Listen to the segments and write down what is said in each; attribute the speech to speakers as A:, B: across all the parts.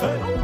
A: Yo,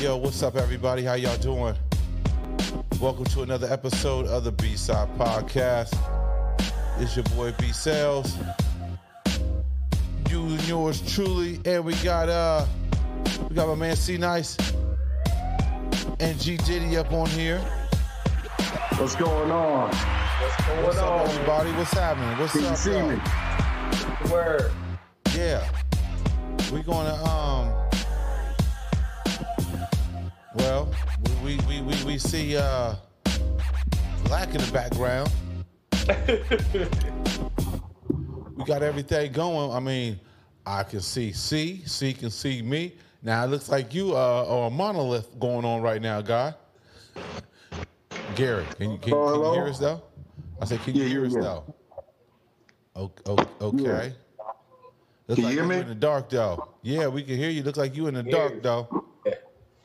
A: yo, what's up, everybody? How y'all doing? Welcome to another episode of the B Side Podcast. It's your boy B Sales. You and yours truly, and we got uh, we got my man C Nice and G Diddy up on here.
B: What's going on?
C: What's going
A: What's up,
C: on?
A: everybody? What's happening? What's
B: Can you
A: up,
B: see
A: y'all?
B: me?
C: Word.
A: Yeah. We're gonna um see uh black in the background. we got everything going. I mean, I can see C, C can see me. Now it looks like you uh, are a monolith going on right now, guy. Gary, can you can,
B: Oh,
A: can you hear us though? I said, can you
B: Yeah,
A: hear
B: yeah,
A: us
B: yeah.
A: though? Okay. okay. Looks
B: Can you
A: like
B: hear me?
A: in the dark though. Yeah, we can hear you. Look like you in the dark though.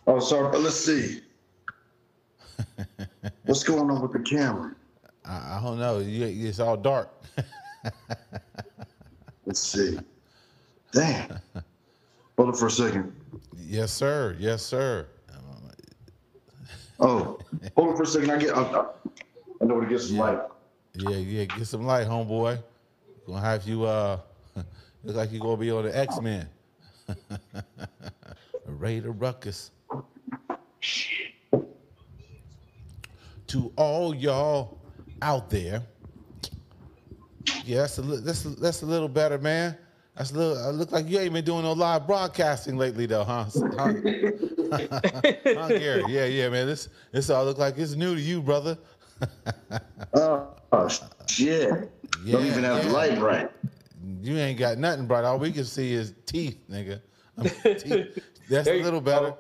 B: Oh, sorry. Let's see. What's going on with the camera?
A: I, I don't know. You, it's all dark.
B: Let's see. Damn. Hold on for a second.
A: yes, sir. Yes, sir.
B: Oh, hold on for a second. I get. I, I, know where to get some
A: Yeah.
B: light.
A: Yeah, yeah. Get some light, homeboy. Gonna have you. Uh, look like you're gonna be on the X Men. Raider Ruckus. To all y'all out there. Yeah, that's a that's a, that's a little better, man. That's a little. I look like you ain't been doing no live broadcasting lately, though, huh? Gary? Yeah, yeah, man. This this all look like it's new to you, brother.
B: Oh, oh, shit.
A: Yeah,
B: Don't even have
A: yeah.
B: the light right.
A: You ain't got nothing bright. All we can see is teeth, nigga. I mean, teeth. That's a little
C: go.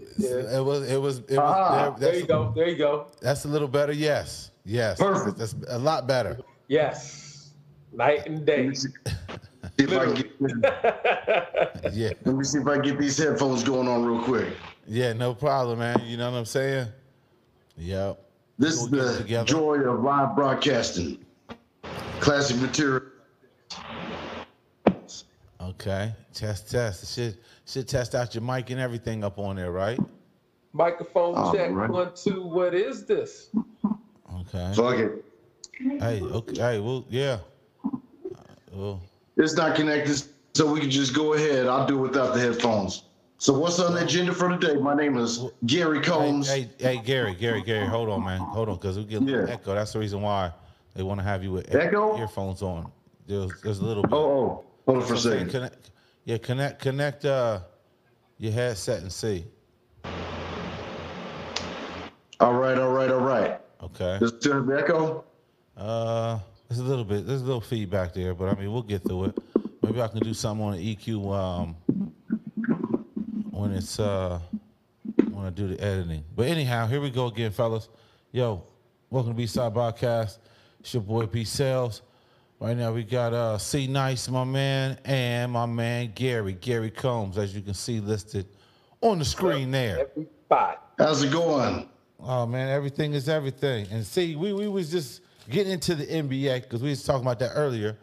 A: Better.
C: Yeah.
A: It was. It was. It was.
B: Ah,
A: there-
C: There
A: that's,
C: you go. There you go.
A: that's a little better. Yes. Yes.
B: Perfect.
A: That's a lot better.
C: Yes. Night and
B: Let
C: day.
B: me see, see if I get,
A: Yeah.
B: let me see if I get these headphones going on real quick.
A: Yeah. No problem, man. You know what I'm saying? Yep.
B: This is
A: We'll get it
B: the
A: together.
B: joy of live broadcasting. Classic material.
A: Okay. Test. Test. Should should test out your mic and everything up on there, right?
C: Microphone
B: All
C: check.
B: right.
C: One, two. What is this?
A: Okay.
B: Fuck it.
A: Hey. Okay. Hey. Well. Yeah. Uh, well.
B: It's not connected, so we can just go ahead. I'll do it without the headphones. So what's on the agenda for today? My name is Gary Combs.
A: hey, hey, Gary, Gary, Gary, hold on, man, hold on, because we get a little
B: Yeah.
A: echo. That's the reason why they want to have you with
B: Echo?
A: earphones on. There's, there's a little bit.
B: Oh, oh, hold on for a
A: So I'm saying
B: second.
A: Connect, yeah, connect, connect uh, your headset and see.
B: All right, all right, all right.
A: Okay.
B: Does it the echo?
A: Uh, there's a little bit, there's a little feedback there, but I mean, we'll get through it. Maybe I can do something on the EQ um, when it's uh, when I do the editing. But anyhow, here we go again, fellas. Yo, welcome to B-Side Podcast. It's your boy B Sales. Right now we got uh C Nice, my man, and my man Gary, Gary Combs, as you can see listed on the screen there.
C: Everybody.
B: How's it going?
A: Oh man, everything is everything. And see, we we was just getting into the NBA because we was talking about that earlier.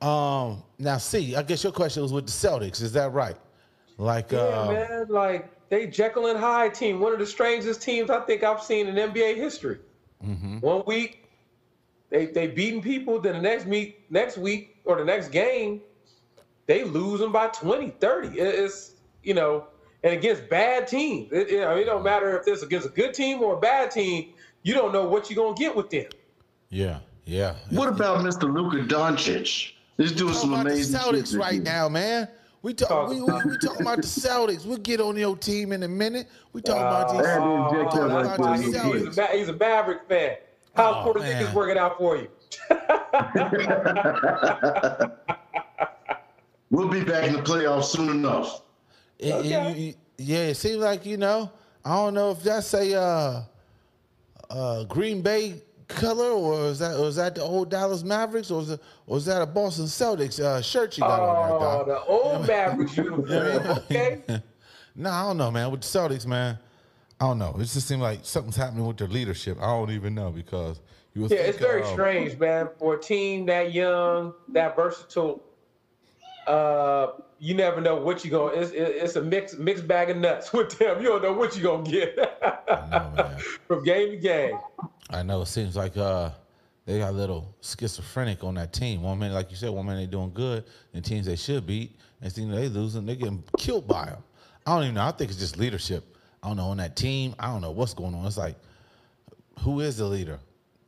A: Um, now, see, I guess your question was with the Celtics. Is that right? Like,
C: Yeah,
A: uh,
C: man. Like they Jekyll and Hyde team, one of the strangest teams I think I've seen in NBA history.
A: Mm-hmm.
C: One week they they beating people, then the next meet next week or the next game they lose them by 20, 30. It- It's you know, and against bad teams. It, you know, it don't matter if it's against a good team or a bad team. You don't know what you're gonna get with them.
A: yeah, yeah.
B: What about Mr. Luka Doncic? He's doing
A: Talking
B: some
A: about the
B: amazing shit
A: Celtics
B: this
A: right now, man. We talk,
C: Talk
A: we, we,
C: about-
A: we talking about the Celtics. We'll get on your team in a minute. We talking about these.
B: That is Jack
C: Oh,
B: Taylor
C: that's
B: right
C: he's,
A: Celtics.
C: he's, a, Ma- he's a Maverick fan. How's
A: Oh,
C: Porzingis
A: man.
C: working out for you?
B: We'll be back in the playoffs soon enough.
A: It- it-
C: Okay.
A: you- yeah, it seems like you know. I don't know if that's a uh, uh, Green Bay color or is that or is that the old Dallas Mavericks or is it, or is that a Boston Celtics uh, shirt you got on there,
C: Oh, the old Mavericks uniform. Okay.
A: No, I don't know, man. With the Celtics, man, I don't know. It just seems like something's happening with their leadership. I don't even know because you
C: Yeah, it's very
A: uh,
C: strange, man. For a team that young, that versatile, uh, you never know what you're going. It's it's a mixed mixed bag of nuts with them. You don't know what you're gonna get
A: I know, man.
C: from game to game.
A: I know. It seems like uh, they got a little schizophrenic on that team. One minute, like you said, one minute they're doing good, and teams they should beat, and thing they losing, they getting killed by them. I don't even know. I think it's just leadership. I don't know on that team. I don't know what's going on. It's like, who is the leader?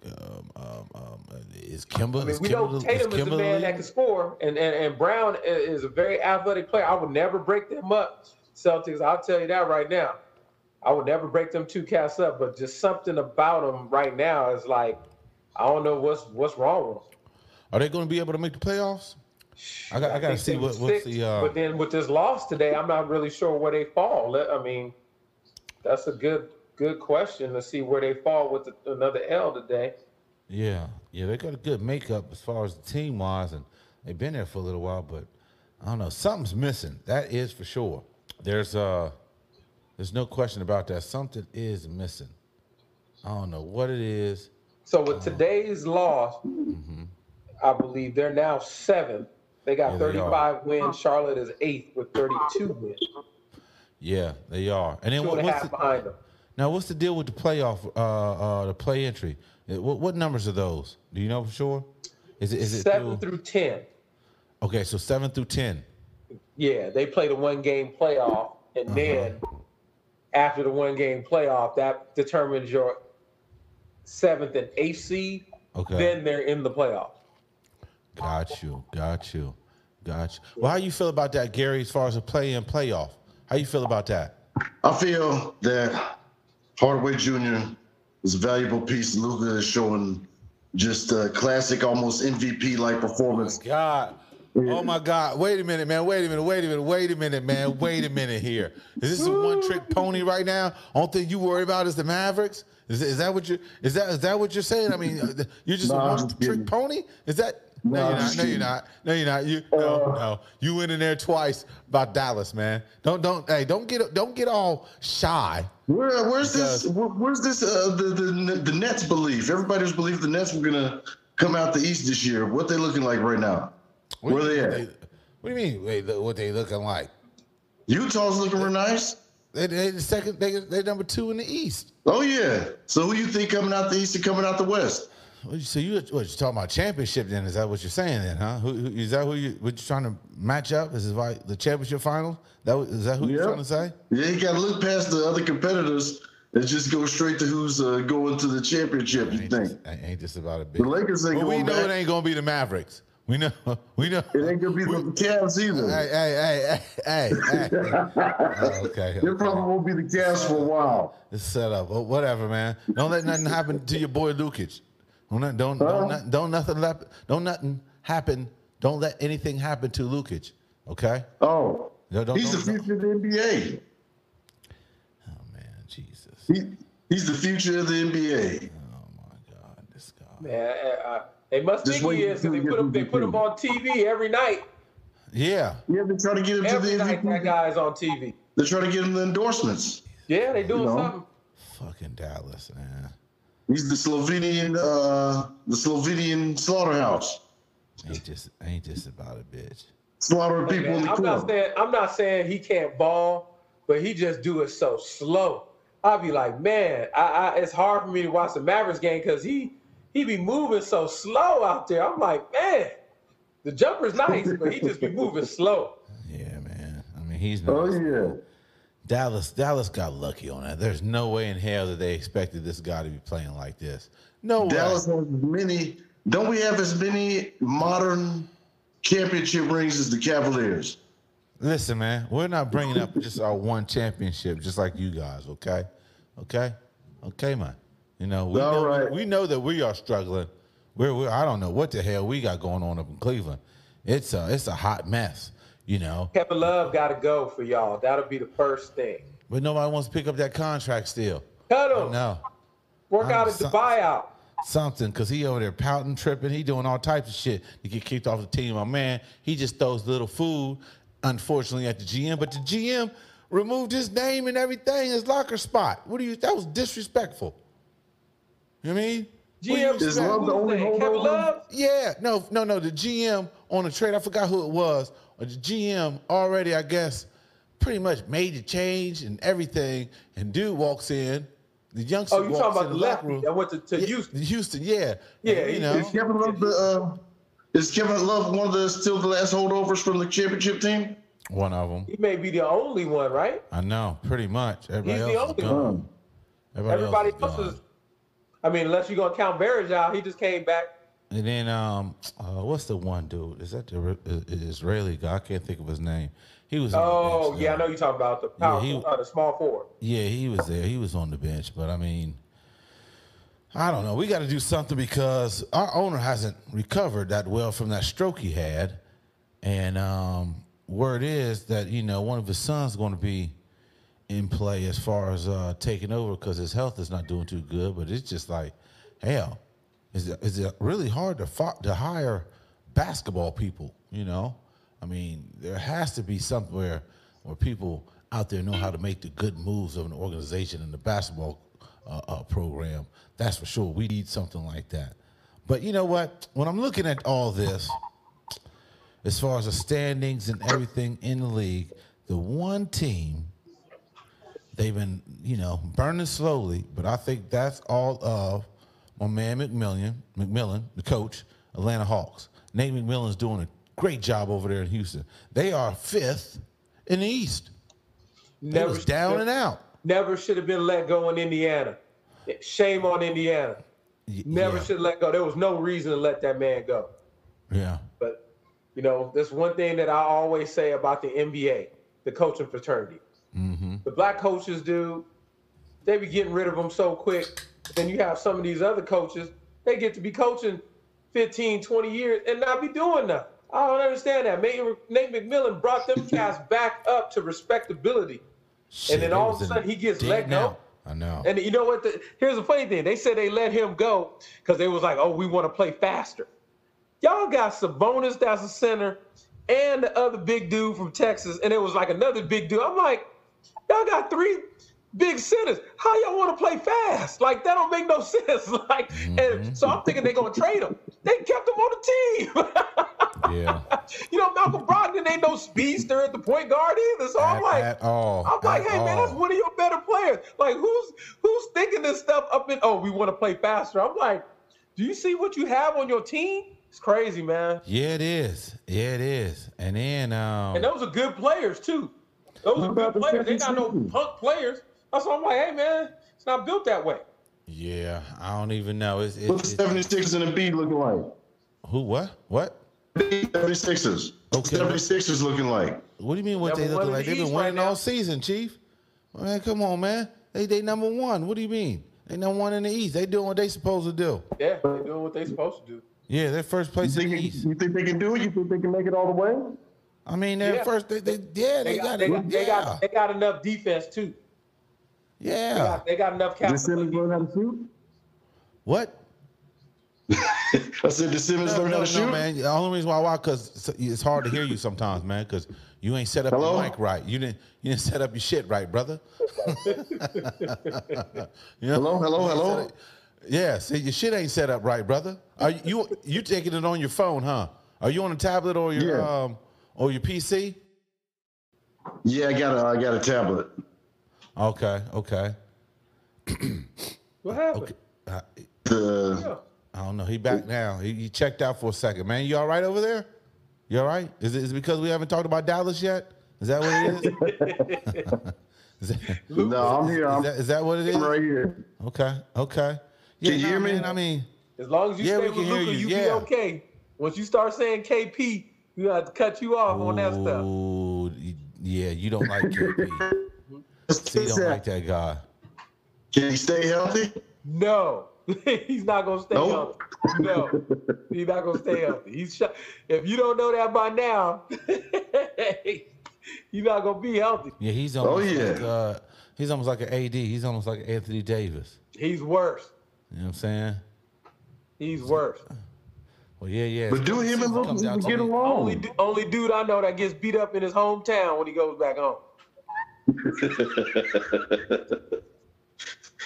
A: Um, um, um, is Kemba?
C: I mean,
A: is
C: we
A: Kemba
C: know Tatum is
A: Kemba
C: the man that can score, and, and and Brown is a very athletic player. I would never break them up, Celtics. I'll tell you that right now. I would never break them two cats up, but just something about them right now is like, I don't know what's what's wrong with them.
A: Are they going to be able to make the playoffs? I got. I, got to see what, what's the. Uh,
C: but then with this loss today, I'm not really sure where they fall. I mean, that's a good good question to see where they fall with the, another L today.
A: Yeah, yeah, they got a good makeup as far as the team wise, and they've been there for a little while. But I don't know, something's missing. That is for sure. There's uh, there's no question about that. Something is missing. I don't know what it is.
C: So with today's loss, I believe they're now seventh. They got
A: Mm-hmm. Yeah, they
C: 35 wins. Charlotte is eighth with 32 wins.
A: Yeah, they are. And then
C: Two
A: what,
C: and
A: what's the,
C: behind them.
A: now what's the deal with the playoff, uh, uh, the play entry? What, what numbers are those? Do you know for sure? Is it is it
C: Seven
A: through,
C: through 10.
A: okay? So seven through ten.
C: Yeah, they played a one game playoff. And
A: Uh-huh.
C: then after the one game playoff, that determines your seventh and eighth seed.
A: Okay.
C: Then they're in the playoff.
A: Got you, got you, got you. Well, how you feel about that, Gary? As far as a play in playoff, how you feel about that?
B: I feel that Hardaway Jr. is a valuable piece. Luka is showing just a classic, almost MVP like performance.
A: Oh God. Oh my God. Wait a minute, man. Wait a minute. Wait a minute. Wait a minute, man. Wait a minute here. Is this a one trick pony right now? Only thing you worry about is the Mavericks? Is, is that what you is that is that what you're saying? I mean, you're just
B: No,
A: a one trick pony? Is that no,
B: No,
A: you're not. No, you're not. No, you're not. You no,
B: Uh,
A: no. You went in there twice about Dallas, man. Don't don't hey, don't get don't get all shy.
B: Where, where's this? Where's this? Uh, the, the the Nets belief. Everybody's believed the Nets were gonna come out the East this year. What they looking like right now? Where they at?
A: what do you mean? Wait, what they looking like?
B: Utah's looking real nice.
A: They they the second they they number two in the East.
B: Oh yeah. So who you think coming out the East and coming out the West?
A: So you what you talking about championship? Then is that what you're saying? Then, huh? Who, who, is that who you what you trying to match up? Is it like the championship final? That is that who you're trying to say?
B: Yeah, you got to look past the other competitors and just go straight to who's uh, going to the championship. You think
A: this, ain't this about a big?
B: the Lakers ain't
A: Well, we know
B: back?
A: it ain't gonna be the Mavericks. We know. We know.
B: It ain't gonna be the Cavs either.
A: Hey, hey, hey, hey, hey. Oh, okay.
B: It probably won't be the Cavs for a while.
A: It's set up. Well, whatever, man. Don't let nothing happen to your boy Lukic. Don't let- don't don't, not- don't nothing lep- don't nothing happen. Don't let anything happen to Lukic. Okay.
B: Oh,
A: No, don't-
B: he's the
A: don't-
B: future of the NBA.
A: Oh man, Jesus.
B: He, he's the future of the NBA.
A: Oh my God, this guy.
C: Man, uh, uh, they must
B: Just
C: think he is
B: until
C: because they put
B: gets
C: him. They put him on TV every night.
A: Yeah.
B: Yeah, they're trying to get him to the
C: night that
B: MVP.
C: guy's on TV.
B: They're trying to get him the endorsements.
C: Yeah, they doing
B: You know?
C: something.
A: Fucking Dallas, man.
D: He's the Slovenian, uh, the Slovenian slaughterhouse,
A: Ain't just ain't just about a bitch.
D: slaughtering
C: Hey,
D: people
C: man,
D: in the
C: I'm not saying I'm not saying he can't ball, but he just do it so slow. I'll be like, man, I, I it's hard for me to watch the Mavericks game because he he be moving so slow out there. I'm like, man, the jumper's nice, but he just be moving slow.
A: Yeah, man. I mean, he's not.
D: Oh yeah.
A: Dallas Dallas got lucky on that. There's no way in hell that they expected this guy to be playing like this. No way.
D: Dallas
A: way.
D: has many. Don't we have as many modern championship rings as the Cavaliers?
A: Listen, man, we're not bringing up just our one championship, just like you guys. Okay, okay, okay, man. You know, we
D: All
A: know,
D: right.
A: we know that we are struggling. We're, we're I don't know what the hell we got going on up in Cleveland. It's a it's a hot mess. You know,
C: Kevin Love got to go for y'all. That'll be the first thing.
A: but nobody wants to pick up that contract still.
C: Cut him.
A: No.
C: Work
A: I'm
C: out at
A: so-
C: the buyout.
A: something because he over there pouting, tripping. He doing all types of shit to get kicked off the team. My man, he just throws little food, unfortunately, at the GM. But the GM removed his name and everything, his locker spot. What do you? That was disrespectful. You know what I mean? What do you
C: GM,
D: Is? Love the only
C: Kevin
D: holdover?
C: Love.
A: Yeah, no, no, no. The GM on the trade, I forgot who it was. Or the GM already, I guess, pretty much made the change and everything. And dude walks in. The youngster
C: Oh, you
A: walks
C: talking
A: in
C: about the
A: locker
C: lefty
A: room.
C: that went to, to
A: Yeah,
C: Houston?
A: Houston, yeah.
C: Yeah,
A: And, you know.
D: Is Kevin Love the? Uh, is Kevin Love one of the still the last holdovers from the championship team?
A: One of them.
C: He may be the only one, right?
A: I know, pretty much. Everybody
C: He's the
A: else is
C: only
A: gone.
D: one.
A: Everybody,
C: Everybody
A: else,
C: else
A: is
C: is.
A: gone.
C: I mean, unless you're gonna count Barrage out, he just came back.
A: And then, um, uh, what's the one dude? Is that the uh, Israeli guy? I can't think of his name. He was.
C: Oh yeah, I know you're talking about the power, yeah,
A: he-
C: uh, the small forward.
A: Yeah, he was there. He was on the bench, but I mean, I don't know. We got to do something because our owner hasn't recovered that well from that stroke he had, and um, word is that you know one of his sons going to be in play as far as uh, taking over because his health is not doing too good. But it's just like, hell, is it, is it really hard to fi- to hire basketball people? You know, I mean, there has to be somewhere where people out there know how to make the good moves of an organization in the basketball uh, uh, program. That's for sure. We need something like that. But you know what? When I'm looking at all this, as far as the standings and everything in the league, the one team they've been, you know, burning slowly, but I think that's all of my man McMillan, McMillan, the coach, Atlanta Hawks. Nate McMillan's doing a great job over there in Houston. They are fifth in the East. They
C: Never
A: down and out.
C: Never should have been let go in Indiana. Shame on Indiana. Never
A: yeah.
C: should have let go. There was no reason to let that man go.
A: Yeah.
C: But you know, that's one thing that I always say about the NBA, the coaching fraternity.
A: Mm-hmm.
C: The black coaches do, they be getting rid of them so quick. Then you have some of these other coaches, they get to be coaching 15, 20 years and not be doing nothing. I don't understand that. Nate McMillan brought them cats back up to respectability.
A: Shit,
C: then all of a sudden he gets let go.
A: now. I know.
C: And you know what? The, here's the funny thing. They said they let him go because they was like, oh, we want to play faster. Y'all got Sabonis that's a center and the other big dude from Texas. And it was like another big dude. I'm like, y'all got three big centers. How y'all want to play fast? Like, that don't make no sense. Like, and so I'm thinking they're going to trade him. They kept him on the team.
A: yeah.
C: you know, Malcolm Brogdon ain't no speedster at the point guard either. So I'm like,
A: at all.
C: I'm like,
A: At
C: hey man, that's one of your better players. Like, who's who's thinking this stuff up in? Oh, we want to play faster. I'm like, do you see what you have on your team? It's crazy, man.
A: Yeah, it is. Yeah, it is. And then um,
C: And those are good players too. Those are good players. They got no punk players. That's why I'm like, hey man, it's not built that way.
A: yeah, I don't even know. It's, it's,
D: What's the
A: it's
D: 76ers and Embiid looking like?
A: who? What? What?
D: 76ers.
A: Okay.
D: 76ers looking like.
A: What do you mean? What
C: Number
A: they
C: one
A: looking like?
C: the
A: They've been
C: East right
A: winning all season, Chief. Man, come on, man. They they number one. What do you mean? They number one in the East. They doing what they supposed to do.
C: Yeah, they're doing what they're supposed to do.
A: Yeah, they're first
D: You
A: place in
D: think,
A: the
D: you
A: East.
D: think they can do it? You think they can make it all the way?
A: I mean, they're
C: Yeah.
A: first. They, they yeah, they,
C: They got,
A: got
C: they
A: it.
C: got, they got, they got enough defense too. They
A: yeah.
C: got, they got enough
D: Did. Simmons learn how to shoot?
A: What?
D: I said, did Simmons
A: No,
D: learn
A: no,
D: how to
A: no,
D: shoot?
A: man. The only reason why, why, because it's hard to hear you sometimes, man, because you ain't set up
D: Hello?
A: your mic right. You didn't, you didn't set up your shit right, brother. you know?
D: Hello, hello, hello.
A: set Yeah, see, your shit ain't set up right, brother. Are you you, you taking it on your phone, huh? Are you on a tablet or your
D: Yeah.
A: um or your PC?
D: Yeah, I got a I got a tablet.
A: Okay, okay.
C: What happened?
A: okay. Uh,
C: Yeah.
A: I don't know. He back now. He, he checked out for a second, man. You all right over there? You all right? Is it, is it because we haven't talked about Dallas yet? Is that what it is? is, that,
D: no, I'm here.
A: Is, that what it is?
D: I'm right here.
A: Okay, okay. Yeah,
D: Can you hear me?
A: man, I mean,
C: As long as you
A: Yeah,
C: stay with
A: can
C: Luka,
A: you.
C: you,
A: Yeah.
C: be okay. Once you start saying KP, we have to cut you off on that stuff.
A: Ooh, yeah, you don't like KP. See, you don't like that guy.
D: Can he stay healthy?
C: No, he's not gonna stay
D: Nope.
C: healthy. No, he's not gonna stay healthy. He's sh- if you don't know that by now, you're not gonna be healthy.
A: Yeah, he's almost
D: yeah.
A: like uh, he's almost like an AD. He's almost like Anthony Davis.
C: He's worse.
A: You know what I'm saying?
C: He's worse.
A: Well, yeah, yeah.
D: But do him and
A: Come
D: Lucas
A: down
D: even
A: to
D: get along?
C: Only only dude I know that gets beat up in his hometown when he goes back home.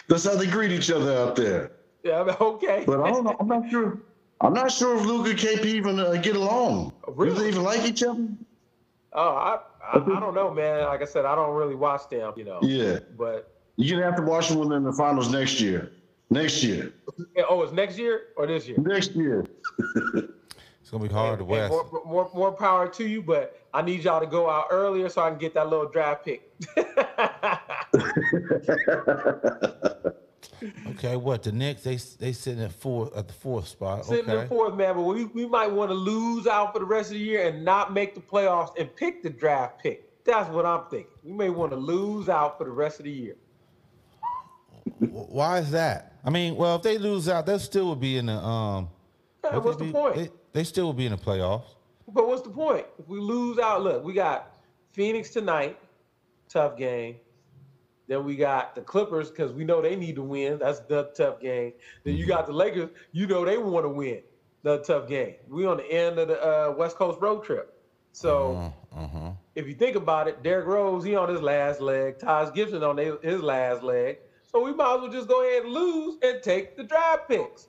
D: That's how they greet each other out there.
C: Yeah, okay.
D: But I don't know. I'm not sure. I'm not sure if Luka and KP even uh, get along. Do
C: Really?
D: they even like each other?
C: Oh, I, I I don't know, man. Like I said, I don't really watch them, you know.
D: Yeah.
C: But
D: You're gonna have to watch them when they're in the finals next year. Next year.
C: oh, it's next year or this year?
D: Next year.
A: It's gonna be hard to
C: And-
A: West.
C: and More, more, more power to you, but I need y'all to go out earlier so I can get that little draft pick.
A: Okay, what the Knicks? They they sitting at four at the fourth spot.
C: Sitting
A: Okay.
C: in fourth, man, but we, we might want to lose out for the rest of the year and not make the playoffs and pick the draft pick. That's what I'm thinking. We may want to lose out for the rest of the year.
A: Why is that? I mean, well, if they lose out, they still would be in the um.
C: Hey,
A: would
C: what's the
A: be-
C: point?
A: They, they still would be in the playoffs.
C: But what's the point? If we lose out, look, we got Phoenix tonight, tough game. Then we got the Clippers because we know they need to win. That's the tough game. Then you got the Lakers. You know they want to win. The tough game. We on the end of the uh, West Coast road trip. So
A: Uh huh.
C: if you think about it, Derrick Rose he on his last leg. Taj Gibson on his last leg. So we might as well just go ahead and lose and take the draft picks.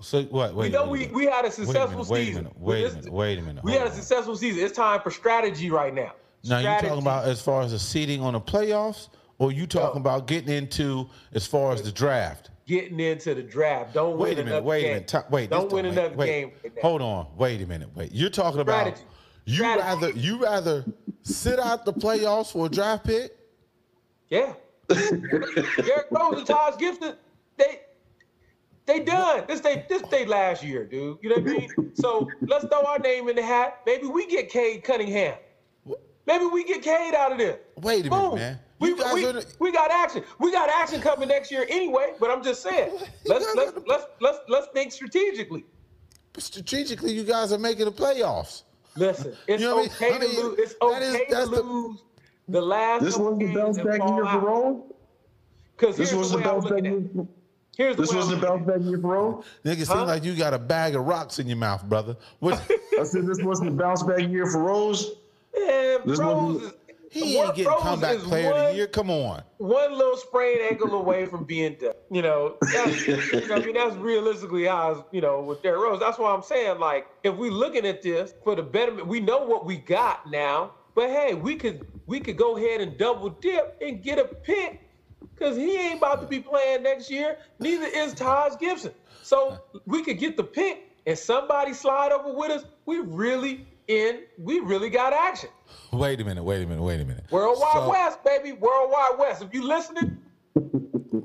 A: So what? Wait.
C: we know we, we had a
A: Wait a
C: successful
A: minute. Wait a
C: season.
A: minute. Wait a minute. Wait a minute.
C: we had a
A: on.
C: successful season. It's time for strategy right now.
A: Now you
C: Strategy.
A: talking about as far as the seating on the playoffs, or you talking
C: No.
A: about getting into as far as the draft?
C: getting into the draft. Don't
A: Wait
C: win
A: a minute. Wait
C: game.
A: a minute. Ti- wait.
C: Don't win
A: wait,
C: another
A: wait.
C: game. right.
A: Hold on. Wait a minute. Wait. You're talking about
C: Strategy.
A: you
C: Strategy.
A: rather you rather sit out the playoffs for a draft pick?
C: Yeah. Derrick Rose and Taj Gibson, they they done. This they this they last year, dude. You know what I mean? So let's throw our name in the hat. Maybe we get Cade Cunningham. Maybe we get Cade out of there.
A: Wait a minute, man.
C: We,
A: You guys
C: we,
A: are the-
C: we got action. We got action coming next year anyway. But I'm just saying, let's let's
A: the-
C: let's let's let's think strategically.
A: Strategically, you guys are making the playoffs.
C: Listen, it's
A: You know what I
C: okay
A: mean? I mean,
C: to lose. It's
A: that is-
C: okay to
A: that's the-
C: lose the last.
D: This was the bounce back year for Rose.
C: Because
D: This was
C: the
D: the
C: way
D: bounce back
C: looking
D: year.
C: At it.
D: For,
C: Here's
D: this was
C: I'm
D: the
C: looking
D: bounce back year for Rose.
A: Nigga,
C: Huh?
A: seem like you got a bag of rocks in your mouth, brother. What?
D: I said this wasn't a bounce back year for Rose.
C: at it.
D: This
C: Rose
D: wasn't-
C: is
A: He ain't getting comeback
C: is
A: player of the year. Come on.
C: one little sprained ankle away from being done. You know, that's, you know, I mean, that's realistically how, it's, you know, with Derrick Rose. That's why I'm saying, like, if we're looking at this for the betterment, we know what we got now. But hey, we could we could go ahead and double dip and get a pick because he ain't about to be playing next year. Neither is Taj Gibson. So we could get the pick and somebody slide over with us. We really in. We really got action.
A: Wait a minute. Wait a minute. Wait a minute.
C: Worldwide
A: So,
C: West, baby. Worldwide West. If you listening,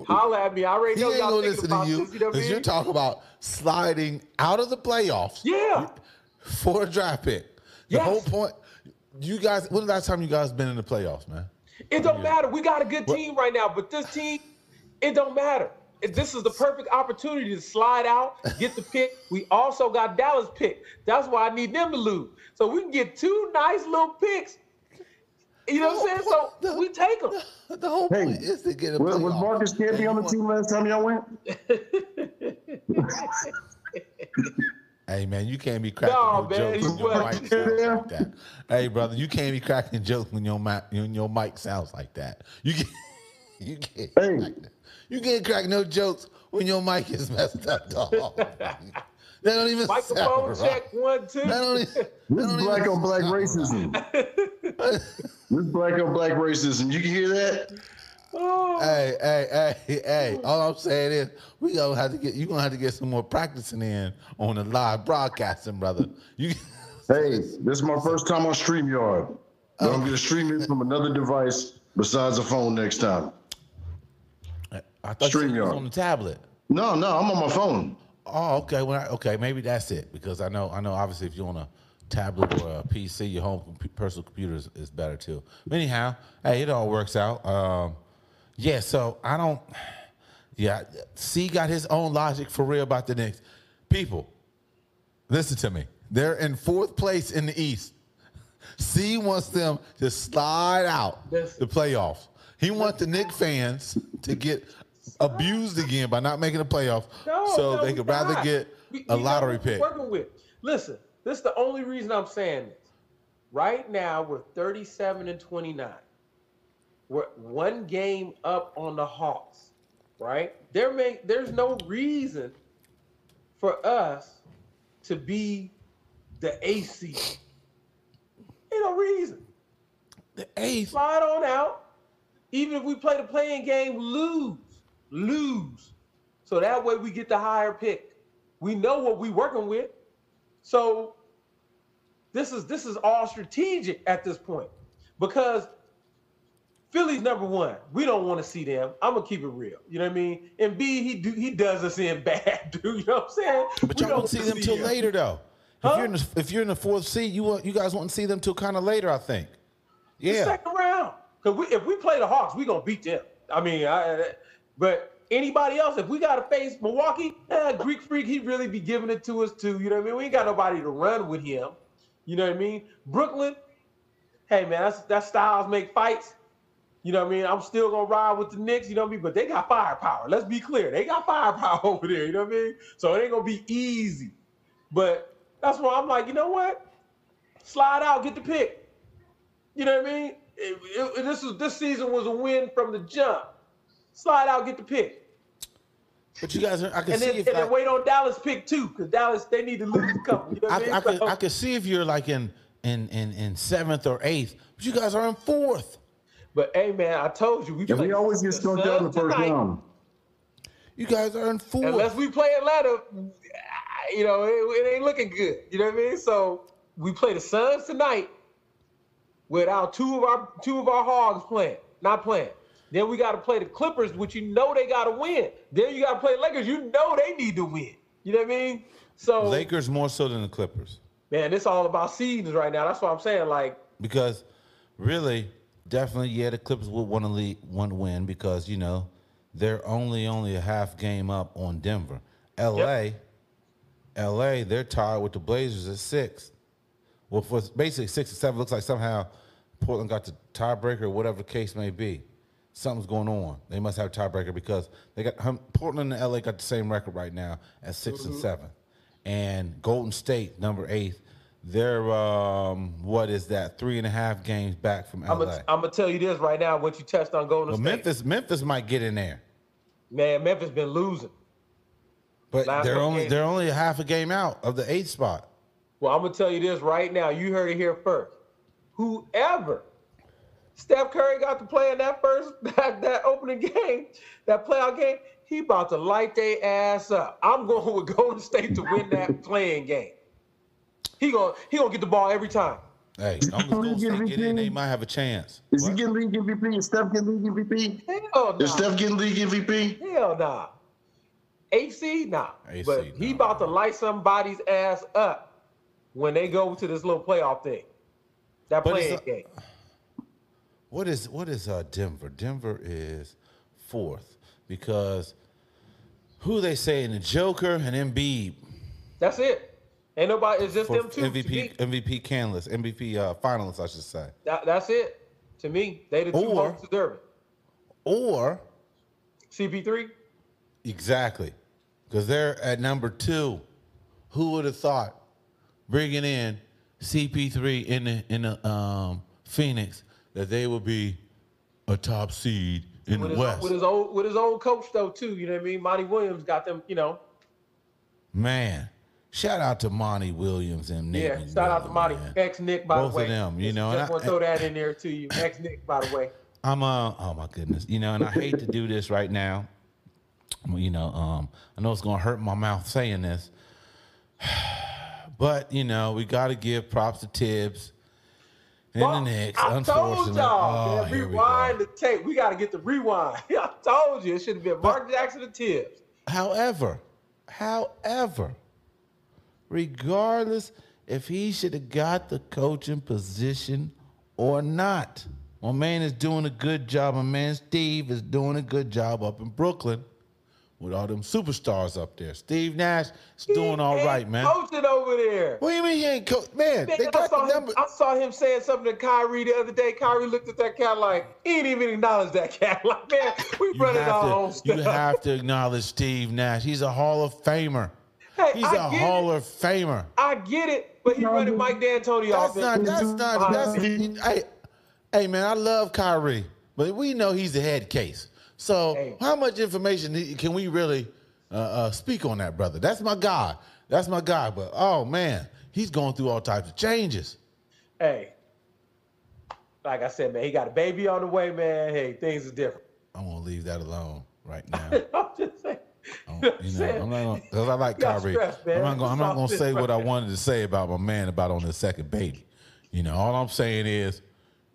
C: holla at me. I already know
A: ain't
C: y'all
A: gonna listen to you.
C: You know what I
A: because you're talking about sliding out of the playoffs
C: Yeah.
A: for a draft pick. The
C: Yes.
A: whole point. You guys, when the last time you guys been in the playoffs, man?
C: It don't matter. We got a good team right now, but this team, it don't matter. It- This is the perfect opportunity to slide out, get the pick. We also got Dallas pick. That's why I need them to lose. So we can get two nice little picks. You know what I'm saying? So we take them.
A: The whole
D: Hey,
A: point is to get a
D: Was, was
A: playoff.
D: Marcus Camby on the team last time y'all went?
A: Hey man, you can't be cracking
C: No,
A: no,
C: man,
A: jokes when your mic sounds like that. Hey brother, you can't be cracking jokes when your mic when your mic sounds like that. You can you can't.
D: Hey.
A: Crack, you can't crack no jokes when your mic is messed up, dog. that don't even
C: Microphone
A: sound
C: check
A: right.
C: one two.
A: That don't even, that
D: This
A: don't
D: black on black racism. this is black on black racism. You can hear that?
C: Oh,
A: Hey, hey, hey, hey! All I'm saying is, we gonna have to get you gonna have to get some more practicing in on the live broadcasting, brother. You,
D: Hey, this is my first time on StreamYard. I'm gonna stream it from another device besides a phone next time.
A: I thought you was
D: StreamYard.
A: on the tablet.
D: No, no, I'm on my phone.
A: Oh, okay. Well, I- okay, maybe that's it because I know, I know. Obviously, if you're on a tablet or a PC, your home personal computer is, is better too. But anyhow, hey, it all works out. Um, yeah. So I don't. Yeah, C got his own logic for real about the Knicks. People, listen to me. They're in fourth place in the East. C wants them to slide out the playoffs. He wants the Knicks fans to get abused again by not making the playoffs,
C: no,
A: so
C: no,
A: they could rather
C: not.
A: get
C: We-
A: a lottery pick.
C: Working with. Listen, this is the only reason I'm saying this. Right now, we're 37 and 29. We're one game up on the Hawks. Right? There may there's no reason for us to be the AC. Ain't no reason.
A: The eighth.
C: Slide on out. Even if we play the playing game, lose. Lose. So that way we get the higher pick. We know what we working with. So this is this is all strategic at this point. Because Philly's number one. We don't want to see them. I'm gonna keep it real. You know what I mean? And B, he do he does us in bad, dude. You know what I'm saying?
A: But
C: We
A: y'all
C: don't
A: see them till later, though. If
C: Huh?
A: you're in the, if you're in the fourth seed, you want you guys won't see them till kind of later, I think.
C: the
A: Yeah.
C: second round. Because we, if we play the Hawks, we gonna beat them. I mean, I, but anybody else, if we gotta face Milwaukee, eh, Greek Freak, he really be giving it to us too. You know what I mean? We ain't got nobody to run with him. You know what I mean? Brooklyn, hey man, that's that styles make fights. You know what I mean? I'm still gonna ride with the Knicks. You know what I mean? But they got firepower. Let's be clear, they got firepower over there. You know what I mean? So it ain't gonna be easy. But that's why I'm like, you know what? Slide out, get the pick. You know what I mean? It- it- this was this season was a win from the jump. Slide out, get the pick,
A: But you guys, are, I can
C: and
A: see
C: then,
A: if
C: and then wait on Dallas pick two because Dallas they need to lose a couple. You know
A: I,
C: what I,
A: I,
C: mean?
A: could
C: So-
A: I could see if you're like in in in in seventh or eighth, but you guys are in fourth.
C: But hey, man, I told you we
D: And
C: play
D: we always get
C: the
D: skunked out in the
C: Suns
D: first
C: tonight.
D: round.
A: You guys are in fourth.
C: Unless we play Atlanta, you know, it, it ain't looking good. You know what I mean? So we play the Suns tonight without two of our two of our hogs playing, not playing. Then we got to play the Clippers, which you know they got to win. Then you got to play Lakers. You know they need to win. You know what I mean? So
A: Lakers more so than the Clippers
C: man, it's all about seasons right now. That's what I'm saying. Like,
A: because really, definitely, yeah, the Clippers would want to lead, want to win because you know they're only only a half game up on Denver. L.A. L.A. They're tied with the Blazers at six. Well, for basically six and seven, looks like somehow Portland got the tiebreaker, or whatever the case may be. Something's going on. They must have a tiebreaker because they got Portland and LA got the same record right now at 6 and mm-hmm. seven, and Golden State number eight. They're um, what is that? Three and a half games back from
C: I'm
A: LA.
C: gonna I'm gonna tell you this right now. What you touched on Golden
A: but
C: State,
A: Memphis, Memphis might get in there,
C: man, Memphis been losing.
A: but
C: Last
A: they're only
C: game.
A: they're only a half a game out of the eighth spot.
C: Well, I'm gonna tell you this right now. You heard it here first. Whoever Steph Curry got to play in that first that, that opening game, that playoff game, he about to light their ass up. I'm going with Golden State to win that playing game. He gonna he gonna get the ball every time.
A: Hey, as long as Golden
D: Get
A: State get in, they
D: MVP?
A: might have a chance.
D: Is he getting league MVP? Is Steph getting league MVP?
C: Hell
D: Is
C: nah.
D: Steph getting league MVP?
C: Hell nah. AC nah.
A: AC,
C: but he
A: nah.
C: about to light somebody's ass up when they go to this little playoff thing. That
A: But it's
C: playing
A: a-
C: game.
A: What is what is uh, Denver? Denver is fourth because who they say in the Joker and Embiid
C: That's it. Ain't nobody. It's just them two.
A: MVP MVP canless MVP uh, finalists, I should say,
C: That, that's it. To me, they the two
A: Or-
C: most deserving.
A: or
C: CP3.
A: exactly because they're at number two. Who would have thought bringing in CP3 in the in the um, Phoenix that they would be a top seed in
C: with
A: the
C: his,
A: West.
C: with his old with his old coach though too. You know what I mean? Monty Williams got them. You know,
A: Man, shout out to Monty Williams and Nick.
C: yeah. Shout out to Monty,
A: man.
C: ex Nick by
A: Both
C: the way.
A: Both of them, you
C: Just-
A: know,
C: just want to throw that in there to you, ex Nick by the way.
A: I'm uh oh my goodness, you know, and I hate to do this right now. You know, um, I know it's gonna hurt my mouth saying this, but you know, we got to give props to Thibs and
C: Well,
A: the Knicks.
C: I told y'all,
A: oh,
C: man, rewind the tape. We got to get the rewind. I told you it should have been Mark Jackson and Thibs.
A: However, however, regardless if he should have got the coaching position or not, my man is doing a good job. My man Steve is doing a good job up in Brooklyn with all them superstars up there. Steve Nash is doing all
C: He
A: right,
C: ain't
A: man.
C: Coaching over there.
A: What do you mean he ain't coach? Man, they
C: Nigga, I, saw him. I saw him saying something to Kyrie the other day. Kyrie looked at that cat like he didn't even acknowledge that cat. Like, man, we running our own
A: to, you have to acknowledge Steve Nash. He's a Hall of Famer.
C: Hey,
A: He's
C: I
A: a Hall
C: it.
A: of Famer.
C: I get it, but he running Mike D'Antoni
A: That's
C: off.
A: not. That's not. That's. Hey, hey, man, I love Kyrie, but we know he's the head case. So,
C: Hey.
A: how much information can we really uh, uh, speak on that, brother? That's my guy. That's my guy. But oh man, he's going through all types of changes.
C: Hey, like I said, man, he got a baby on the way, man. Hey, things are different.
A: I'm gonna leave that alone right now.
C: I'm just saying.
A: I'm,
C: You know I'm
A: you know,
C: saying?
A: I'm not gonna, cause I like Kyrie.
C: stressed.
A: I'm not gonna, I'm not gonna say what I wanted to say about my man about on his second baby. You know, all I'm saying is,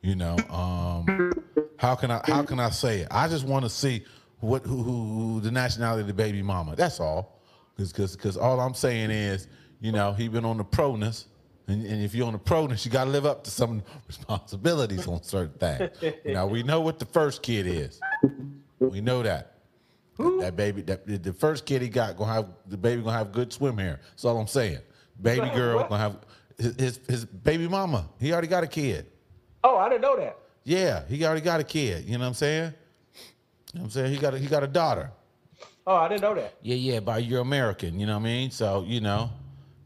A: you know, um, how can I how can I say it? I just want to see what who, who, who the nationality of the baby mama. That's all. Because because all I'm saying is, you know, he been on the proness. And, and if you're on the proness, you got to live up to some responsibilities on certain things. now we know what the first kid is. We know that. That, that baby, that the first kid he got gonna have the baby gonna have good swim hair. That's all I'm saying. Baby girl gonna have his, his his baby mama. He already got a kid.
C: Oh, I didn't know that.
A: Yeah, he already got a kid. You know what I'm saying? You know what I'm saying he got a, he got a daughter.
C: Oh, I didn't know that.
A: Yeah, yeah, but you're American. You know what I mean? So you know,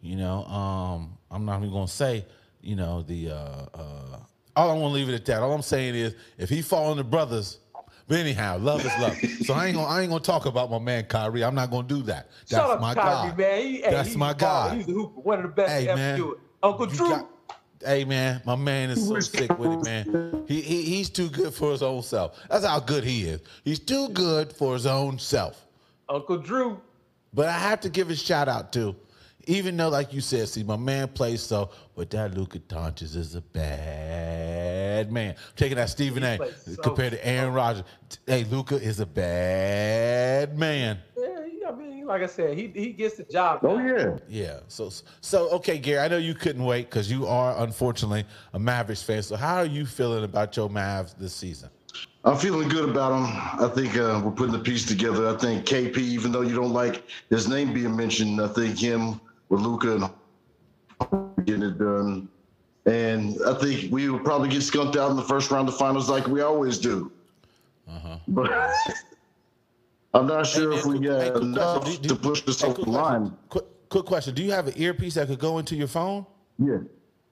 A: you know, um, I'm not even gonna say, you know, the. Uh, uh, all I want to leave it at that. All I'm saying is, if he fall in the brothers. But anyhow, love is love. So I ain't gonna I ain't gonna talk about my man Kyrie. I'm not gonna do that. That's
C: Shout out
A: my
C: Kyrie,
A: guy.
C: man. He,
A: That's my guy.
C: He's the hooper, one of the best
A: Hey
C: to ever
A: man,
C: do it. Uncle Drew.
A: got- hey man, my man is so sick with it, man. He, he he's too good for his own self. That's how good he is. He's too good for his own self.
C: Uncle Drew.
A: But I have to give a shout out to, even though, like you said, see, my man plays so, but that Luka Doncic is a bad man. taking that Stephen A.
C: so-
A: compared to Aaron Rodgers. Hey, Luka is a bad man.
C: Yeah, I mean, like I said, he he gets the job.
D: Oh
C: done.
D: yeah.
A: Yeah. So, so okay, Gary. I know you couldn't wait because you are unfortunately a Mavericks fan. So, how are you feeling about your Mavs this season?
D: I'm feeling good about him. I think uh, we're putting the piece together. I think KP, even though you don't like his name being mentioned, I think him with Luka and getting it done. And I think we will probably get skunked out in the first round of finals like we always do. Uh-huh. But I'm not sure if
A: man,
D: we
A: quick- hey,
D: enough
A: question. Do-
D: to
A: do-
D: push this
A: hey,
D: over
A: quick
D: the
A: question.
D: line.
A: Quick, quick question. Do you have an earpiece that could go into your phone?
D: Yeah.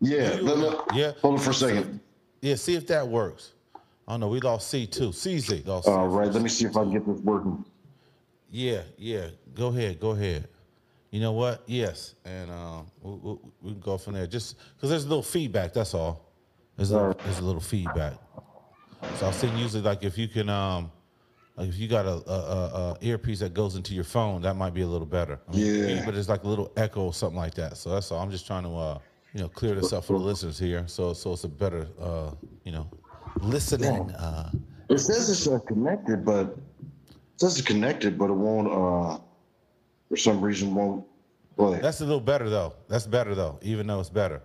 D: Yeah.
A: You-
D: Let me-
A: yeah.
D: Hold it for a second.
A: Yeah. See if that works. Oh no, we lost C two. CZ lost. C.
D: All right. Let me see if I can get this working.
A: Yeah, yeah. Go ahead, go ahead. You know what? Yes, and um, we, we, we can go from there. Just because there's a little feedback. That's all. There's a,
D: Alright.
A: there's a little feedback. So I was thinking usually like if you can um, like if you got a, a, a, earpiece that goes into your phone, that might be a little better. I mean,
D: Yeah.
A: But it's like a little echo or something like that. So that's all. I'm just trying to uh, you know, clear this up for the listeners here. So so it's a better uh, you know, listening. Uh,
D: It says it's uh, connected, but it says it's connected, but it won't. Uh, for some reason, won't play.
A: that's a little better though. That's better though, even though it's better.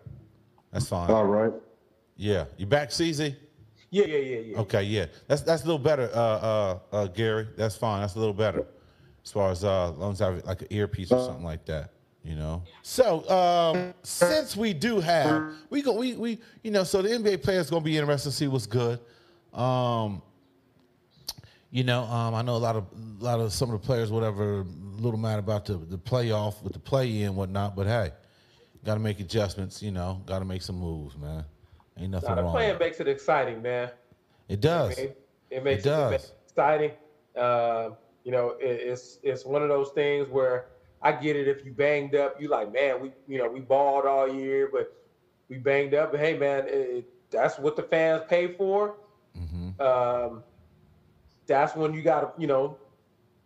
A: That's fine.
D: All right.
A: Yeah, you back, CZ?
C: Yeah, yeah, yeah, yeah.
A: Okay, yeah, that's that's a little better, uh, uh, uh, Gary. That's fine. That's a little better, as far as uh, as long as I have like an earpiece or something like that, you know. So um, since we do have, we go, we we you know, so the NBA players gonna be interested to see what's good. Um, you know, um, I know a lot of a lot of some of the players, whatever, a little mad about the the playoff with the play in whatnot, but hey, got to make adjustments. You know, got to make some moves, man. Ain't nothing
C: Now, the
A: wrong.
C: plan makes it exciting, man.
A: It does.
C: It, it makes
A: It
C: it,
A: does.
C: makes exciting. Uh, you know, it, it's it's one of those things where I get it. If you banged up, you like, man, we you know we balled all year, but we banged up. But hey, man, it, that's what the fans pay for.
A: Mm-hmm.
C: Um, that's when you got to you know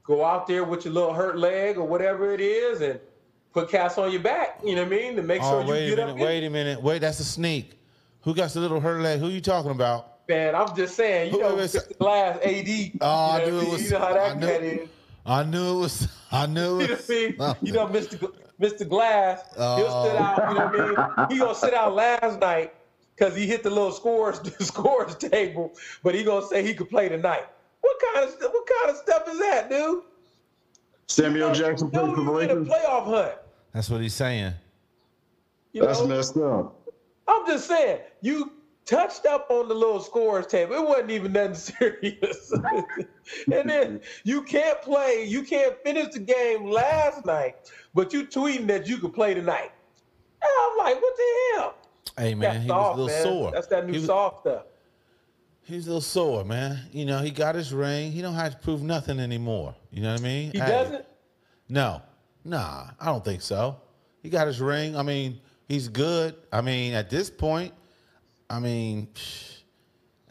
C: go out there with your little hurt leg or whatever it is and put cast on your back. You know what I mean to make
A: Oh,
C: sure you
A: wait a
C: get
A: minute.
C: up.
A: Wait a minute. Wait, that's a sneak. Who got the little hurt leg? Who you talking about?
C: Man, I'm just saying, you
A: Wait,
C: know,
A: wait,
C: Mr. Glass AD. you
A: Oh, I
C: know,
A: knew it
C: you
A: was-
C: know how
A: I
C: that.
A: I knew it was. I knew
C: You
A: it.
C: know,
A: Was,
C: see, you know, Mr. Mr. Glass, he'll
A: Oh.
C: sit out. You know what I mean? He gonna sit out last night because he hit the little scores the scores table, but he gonna say he could play tonight. What kind of what kind of stuff is that, dude?
D: Samuel Jackson
C: No,
D: played for the
C: you in a
D: Lakers.
C: playoff hunt.
A: That's what he's saying.
C: You
D: That's
C: know?
D: messed up.
C: I'm just saying, you touched up on the little scores table. It wasn't even nothing serious. and then you can't play, you can't finish the game last night, but you tweeting that you could play tonight. And I'm like, what the hell?
A: Hey man,
C: That's
A: he
C: soft,
A: was a
C: man.
A: little sore.
C: That's that new
A: was,
C: soft stuff.
A: He was a little sore, man. You know, he got his ring. He don't have to prove nothing anymore. You know what I mean?
C: He
A: Hey,
C: doesn't?
A: No, nah, I don't think so. He got his ring. I mean, he's good. I mean, at this point, I mean,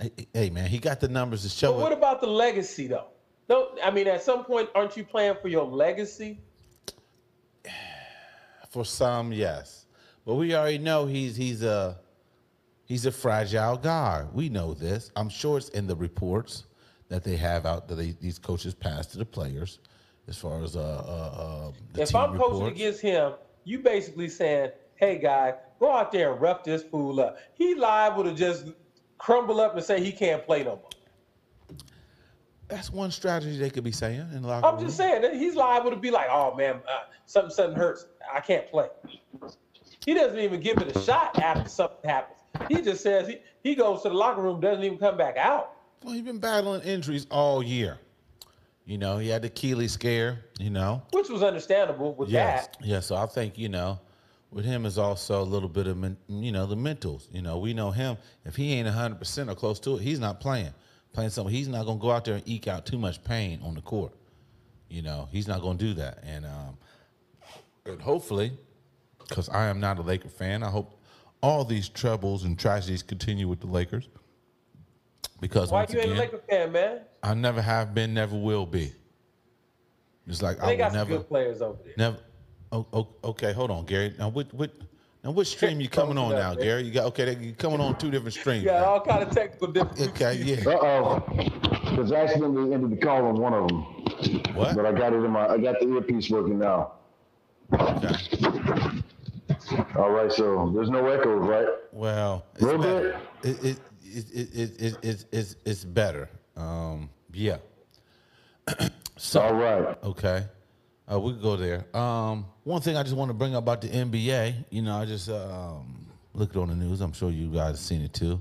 A: hey, hey, man, he got the numbers to show
C: But what
A: it.
C: about the legacy though? No, I mean at some point, aren't you playing for your legacy?
A: For some, yes, but we already know he's he's a he's a fragile guy. We know this. I'm sure it's in the reports that they have out that they, these coaches pass to the players, as far as uh, uh, uh the
C: if I'm coaching against him, you basically saying, "Hey, guy, go out there and rough this fool up." He liable to just crumble up and say he can't play no more.
A: That's one strategy they could be saying in locker
C: I'm
A: room.
C: just saying that he's liable to be like, "Oh man, uh, something something hurts. I can't play." He doesn't even give it a shot after something happens. He just says he, he goes to the locker room, doesn't even come back out.
A: Well, he's been battling injuries all year. You know, he had the Achilles scare. You know,
C: which was understandable with
A: yes,
C: that.
A: yeah. So I think you know, with him is also a little bit of you know the mentals. You know, we know him. If he ain't hundred percent or close to it, he's not playing. Playing something, he's not gonna go out there and eke out too much pain on the court. You know, he's not gonna do that. And um, and hopefully, because I am not a Laker fan, I hope all these troubles and tragedies continue with the Lakers. Because
C: Why
A: once
C: you ain't
A: again,
C: a Laker fan, man?
A: I never have been, never will be. It's like I
C: They
A: will
C: got some
A: never,
C: good players over there.
A: never. Oh, oh, okay, hold on, Gary. Now, what, what, now, which stream you coming on now,
C: enough,
A: Gary? You got okay? they- You coming on two different streams.
C: You got all kind of technical difficulties.
A: Okay, yeah.
D: Uh oh. Because I accidentally ended the call on one of them.
A: What?
D: But I got it in my, I got the earpiece working now.
A: Okay.
D: All right, so there's no echoes, right?
A: Well, it's
D: Little
A: better. It, it, it, it, it, it, it, it's, it's better. Um, yeah. so,
D: All right.
A: Okay. Uh, we could go there. Um, one thing I just want to bring up about the NBA, you know, I just um, looked on the news. I'm sure you guys have seen it too.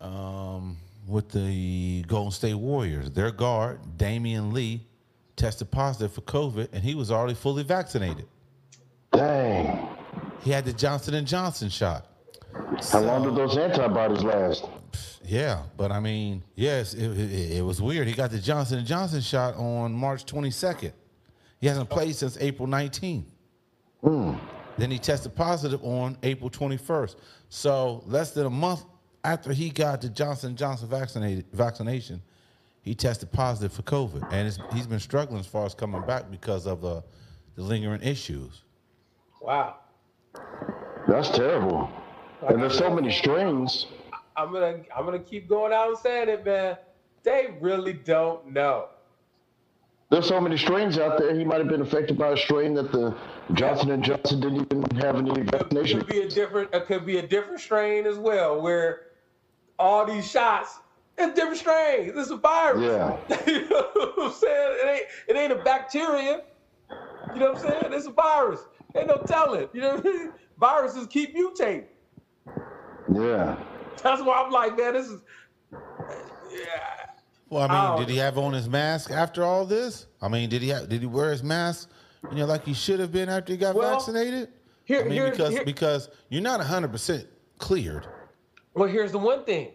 A: Um, with the Golden State Warriors, their guard, Damion Lee, tested positive for COVID, and he was already fully vaccinated.
D: Dang.
A: He had the Johnson and Johnson shot.
D: How long did those antibodies last?
A: Yeah, but I mean, yes, it, it, it was weird. He got the Johnson and Johnson shot on March 22nd. He hasn't played since April 19th. Then he tested positive on April 21st. So less than a month after he got the Johnson Johnson vaccinated vaccination, he tested positive for COVID, and it's, he's been struggling as far as coming back because of uh, the lingering issues.
C: Wow.
D: That's terrible. And there's so many strains.
C: I'm gonna I'm gonna keep going out and saying it, man. They really don't know.
D: There's so many strains out there. He might have been affected by a strain that the Johnson and Johnson didn't even have any
C: It
D: vaccination.
C: could be a different it could be a different strain as well, where all these shots, it's different strains. It's a virus.
D: Yeah.
C: you know what I'm saying? It ain't it ain't a bacteria. You know what I'm saying? It's a virus. Ain't no telling. You know what I mean? Viruses keep mutating.
D: Yeah.
C: That's why I'm like, man, this is yeah.
A: Well, I mean, did he have on his mask after all this? I mean, did he have, did he wear his mask? You know, like he should have been after he got
C: Well,
A: vaccinated.
C: here-
A: I mean,
C: here-
A: because
C: here-
A: because you're not 100 percent cleared.
C: Well, here's the one thing.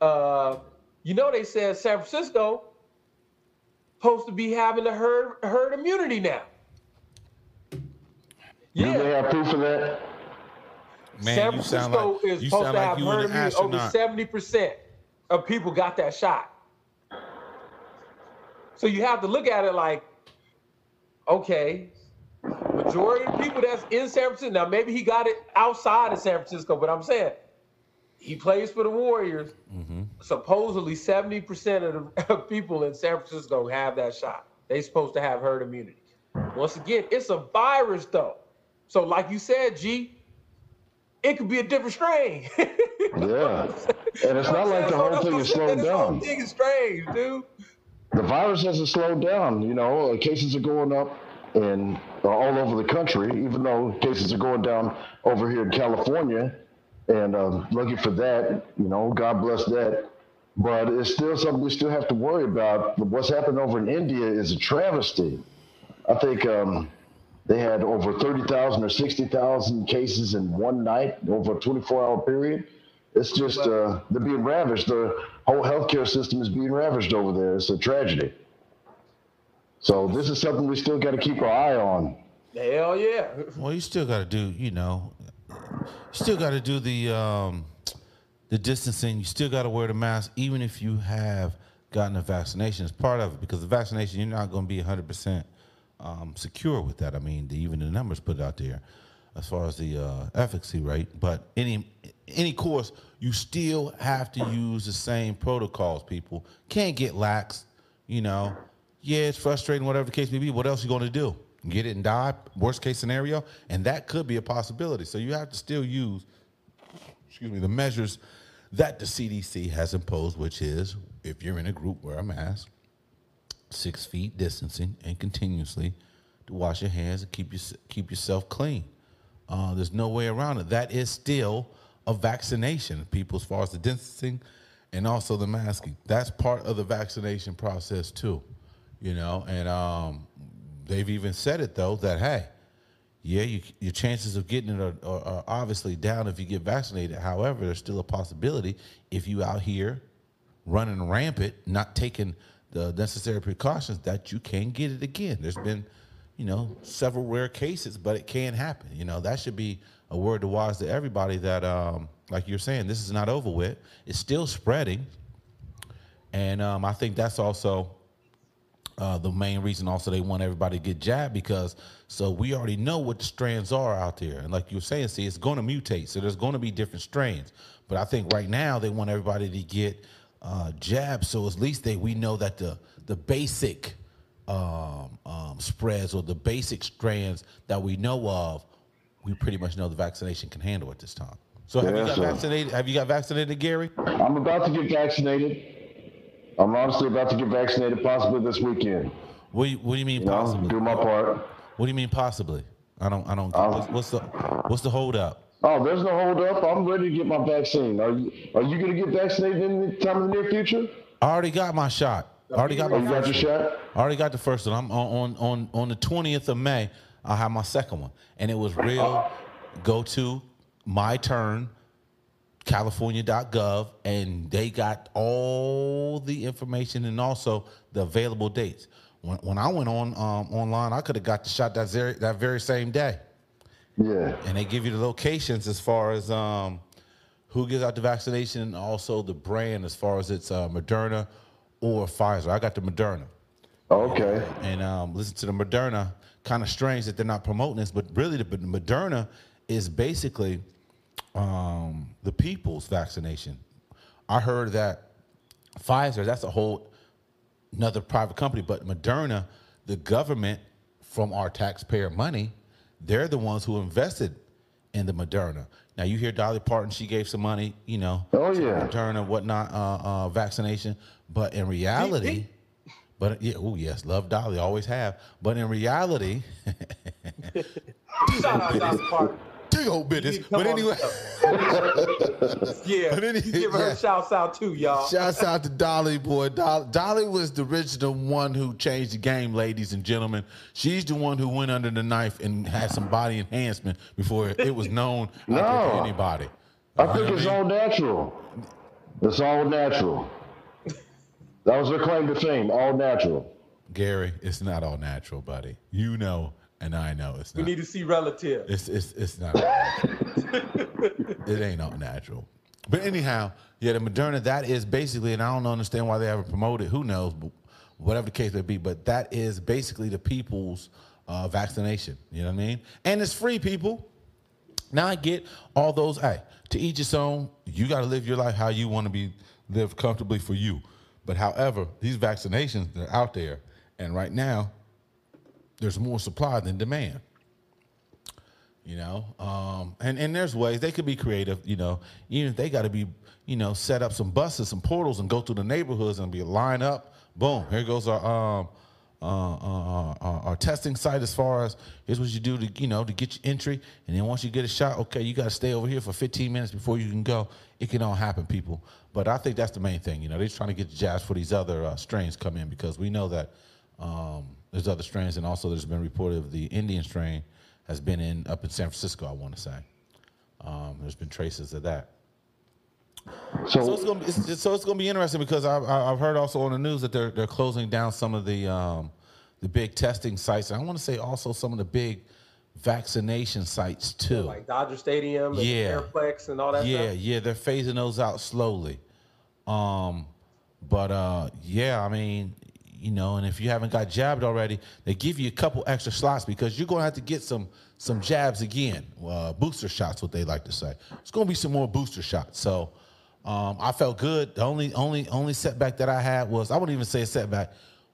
C: Uh, you know they said San Francisco supposed to be having the herd herd immunity now.
B: Do they
C: Yeah,
B: have proof of that?
A: Man,
C: San
A: you sound
C: Francisco
A: like
C: is
A: you
C: supposed
A: sound
C: to
A: like
C: have
A: you
C: herd
A: an
C: immunity. Over seventy percent of people got that shot. So you have to look at it like, okay, majority of people that's in San Francisco. Now maybe he got it outside of San Francisco, but I'm saying he plays for the Warriors.
A: Mm-hmm.
C: Supposedly, seventy percent of the of people in San Francisco have that shot. They're supposed to have herd immunity. Once again, it's a virus though. So, like you said, G, it could be a different strain.
B: Yeah. And it's not like the whole thing is slowed down.
C: thing is strange, dude.
B: The virus hasn't slowed down. You know, uh, cases are going up and uh, all over the country, even though cases are going down over here in California. And um, lucky for that, you know, God bless that. But it's still something we still have to worry about. What's happened over in India is a travesty. I think um, they had over 30,000 or 60,000 cases in one night over a 24 hour period. It's just, uh, they're being ravaged. The whole healthcare system is being ravaged over there. It's a tragedy. So this is something we still got to keep our eye on.
C: Hell yeah.
A: Well, you still got to do, you know, you still got to do the um, the distancing. You still got to wear the mask, even if you have gotten a vaccination. It's part of it because the vaccination, you're not going to be 100 percent um, secure with that. I mean, the, even the numbers put out there as far as the uh, efficacy rate. But any any course, you still have to use the same protocols. People can't get lax. You know, yeah, it's frustrating, whatever the case may be. What else you going to do? Get it and die? Worst case scenario, and that could be a possibility. So you have to still use, excuse me, the measures that the CDC has imposed, which is if you're in a group, wear a mask, six feet distancing, and continuously to wash your hands and keep your, keep yourself clean. Uh, there's no way around it. That is still a vaccination, people, as far as the distancing and also the masking. That's part of the vaccination process too, you know. And um, they've even said it though that hey, yeah, you, your chances of getting it are, are, are obviously down if you get vaccinated. However, there's still a possibility if you out here running rampant, not taking the necessary precautions, that you can get it again. There's been, you know, several rare cases, but it can happen. You know, that should be a word to wise to everybody that, um, like you're saying, this is not over with. It's still spreading, and um, I think that's also uh, the main reason also they want everybody to get jabbed because so we already know what the strands are out there and like you were saying see it's going to mutate so there's going to be different strains but i think right now they want everybody to get uh, jabbed so at least they we know that the the basic um, um, spreads or the basic strands that we know of we pretty much know the vaccination can handle at this time so have you got
B: sir.
A: vaccinated have you got vaccinated gary
B: I'm about to get vaccinated. I'm honestly about to get vaccinated, possibly this weekend.
A: what do you, what do you mean
B: You know,
A: possibly
B: do my part.
A: What do you mean possibly? I don't. I don't. What's, what's the What's the hold up?
B: Oh, there's no hold up. I'm ready to get my vaccine. Are you Are you going to get vaccinated in the time in the near future?
A: I already got my shot. I already got
B: Oh,
A: my
B: you got your shot?
A: I already got the first one. I'm on on on on the twentieth of May. I'll have my second one, and it was real. Go to my turn. California.gov, and they got all the information and also the available dates. When, when I went on um, online, I could have got the shot that very, that very same day.
B: Yeah.
A: and they give you the locations as far as um, who gives out the vaccination and also the brand as far as it's uh, Moderna or Pfizer. I got the Moderna.
B: Okay.
A: And um, listen to the Moderna. Kind of strange that they're not promoting this, but really the the Moderna is basically um, the people's vaccination. I heard that Pfizer, that's a whole another private company, but Moderna, the government from our taxpayer money, they're the ones who invested in the Moderna. Now you hear Dolly Parton, she gave some money, you know,
B: Oh,
A: to
B: yeah.
A: Moderna, whatnot, uh, uh, vaccination. But in reality, but yeah, oh yes, love Dolly, always have. But in reality,
C: Shout out Dolly Parton.
A: Big old business.
C: Come
A: But anyway,
C: Yeah,
A: But any-
C: you give her
A: yeah.
C: shouts out too, y'all.
A: Shouts out to Dolly, boy. Dolly, Dolly was the original one who changed the game, ladies and gentlemen. She's the one who went under the knife and had some body enhancement before it was known out there to anybody.
B: I think it's all natural. It's all natural. That was her claim to fame, all natural.
A: Gary, it's not all natural, buddy. You know, and I know it's
C: We need to see relative.
A: It's it's it's not. it ain't all natural. But anyhow, yeah, the Moderna that is basically, and I don't understand why they haven't promoted. Who knows? But whatever the case may be, but that is basically the people's uh, vaccination. You know what I mean? And it's free, people. Now I get all those. Hey, to each its own. You got to live your life how you want to be live comfortably for you. But however, these vaccinations they're out there, and right now, there's more supply than demand. You know, um, and and there's ways they could be creative. You know, even if they got to be, you know, set up some buses, some portals, and go through the neighborhoods and be line up. Boom, here goes our um, uh, uh, uh, our testing site as far as here's what you do to you know to get your entry, and then once you get a shot, okay, you got to stay over here for 15 minutes before you can go. It can all happen, people. But I think that's the main thing. You know, they're trying to get the for these other uh, strains come in because we know that um, there's other strains, and also there's been reported of the Indian strain has been in up in San Francisco. I want to say um, there's been traces of that. So it's gonna be it's, so it's gonna be interesting because I've I've heard also on the news that they're they're closing down some of the um, the big testing sites. And I want to say also some of the big vaccination sites too.
C: Like Dodger Stadium and
A: Yeah.
C: Airplex and all that
A: yeah,
C: stuff.
A: yeah, they're phasing those out slowly. Um, but uh, yeah, I mean, you know, and if you haven't got jabbed already, they give you a couple extra slots because you're gonna have to get some some jabs again, uh, booster shots, what they like to say. It's gonna be some more booster shots. So um, I felt good. The only only only setback that I had was I wouldn't even say a setback.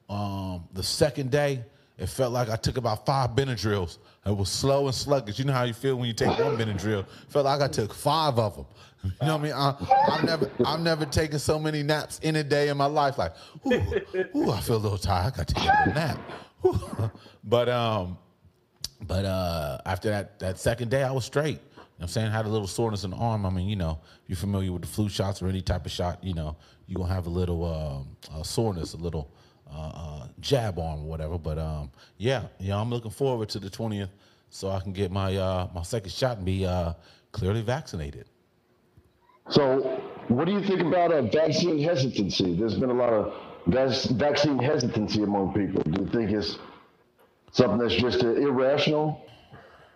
A: Um, the second day, it felt like I took about five Benadryls. It was slow and sluggish. You know how you feel when you take one Benadryl. Felt like I took five of them. You know what I mean? I, I've never, I've never taken so many naps in a day in my life. Like, ooh, ooh I feel a little tired. I got to take a nap. But um, but uh, after that that second day, I was straight. You know I'm saying? I had a little soreness in the arm. I mean, you know, you're familiar with the flu shots or any type of shot, you know, you're to have a little uh, soreness, a little uh, uh, jab arm or whatever. But um, yeah, yeah, I'm looking forward to the 20th so I can get my uh, my second shot and be clearly vaccinated.
B: So what do you think about uh, vaccine hesitancy? There's been a lot of vaccine hesitancy among people. Do you think it's something that's just uh, irrational?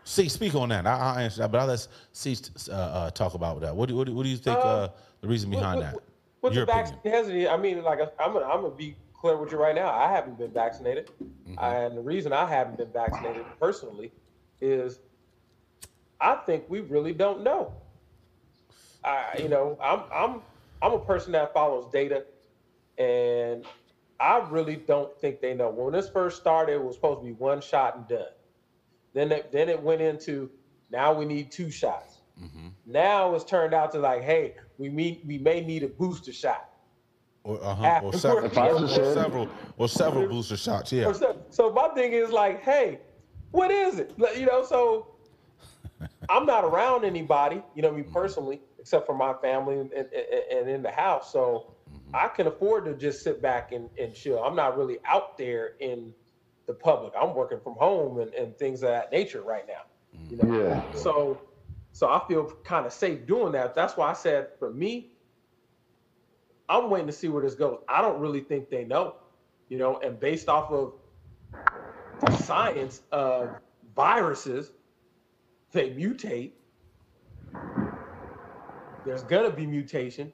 A: See, speak on that. I, I'll answer that, but I'll let C uh, uh, talk about that. What do, what do, what do you think uh, the reason behind
C: with,
A: that?
C: With
A: Your
C: the
A: opinion.
C: vaccine hesitancy, I mean, like I'm gonna, I'm gonna be clear with you right now. I haven't been vaccinated,
A: Mm-hmm.
C: and the reason I haven't been vaccinated personally is I think we really don't know. I, you know, I'm I'm I'm a person that follows data, and I really don't think they know. When this first started, it was supposed to be one shot and done. Then it, then it went into now we need two shots. Now it's turned out to like, hey, we meet we may need a booster shot.
A: Or, uh-huh, or several, or several, or several booster shots. Yeah.
C: So, so my thing is like, hey, what is it? You know, so I'm not around anybody, you know, me personally, except for my family and, and, and in the house. So mm-hmm. I can afford to just sit back and, and chill. I'm not really out there in the public. I'm working from home and, and things of that nature right now. You know? Mm-hmm.
B: Yeah.
C: So so I feel kind of safe doing that. That's why I said for me, I'm waiting to see where this goes. I don't really think they know, you know, and based off of the science of viruses, they mutate. There's gonna be mutation.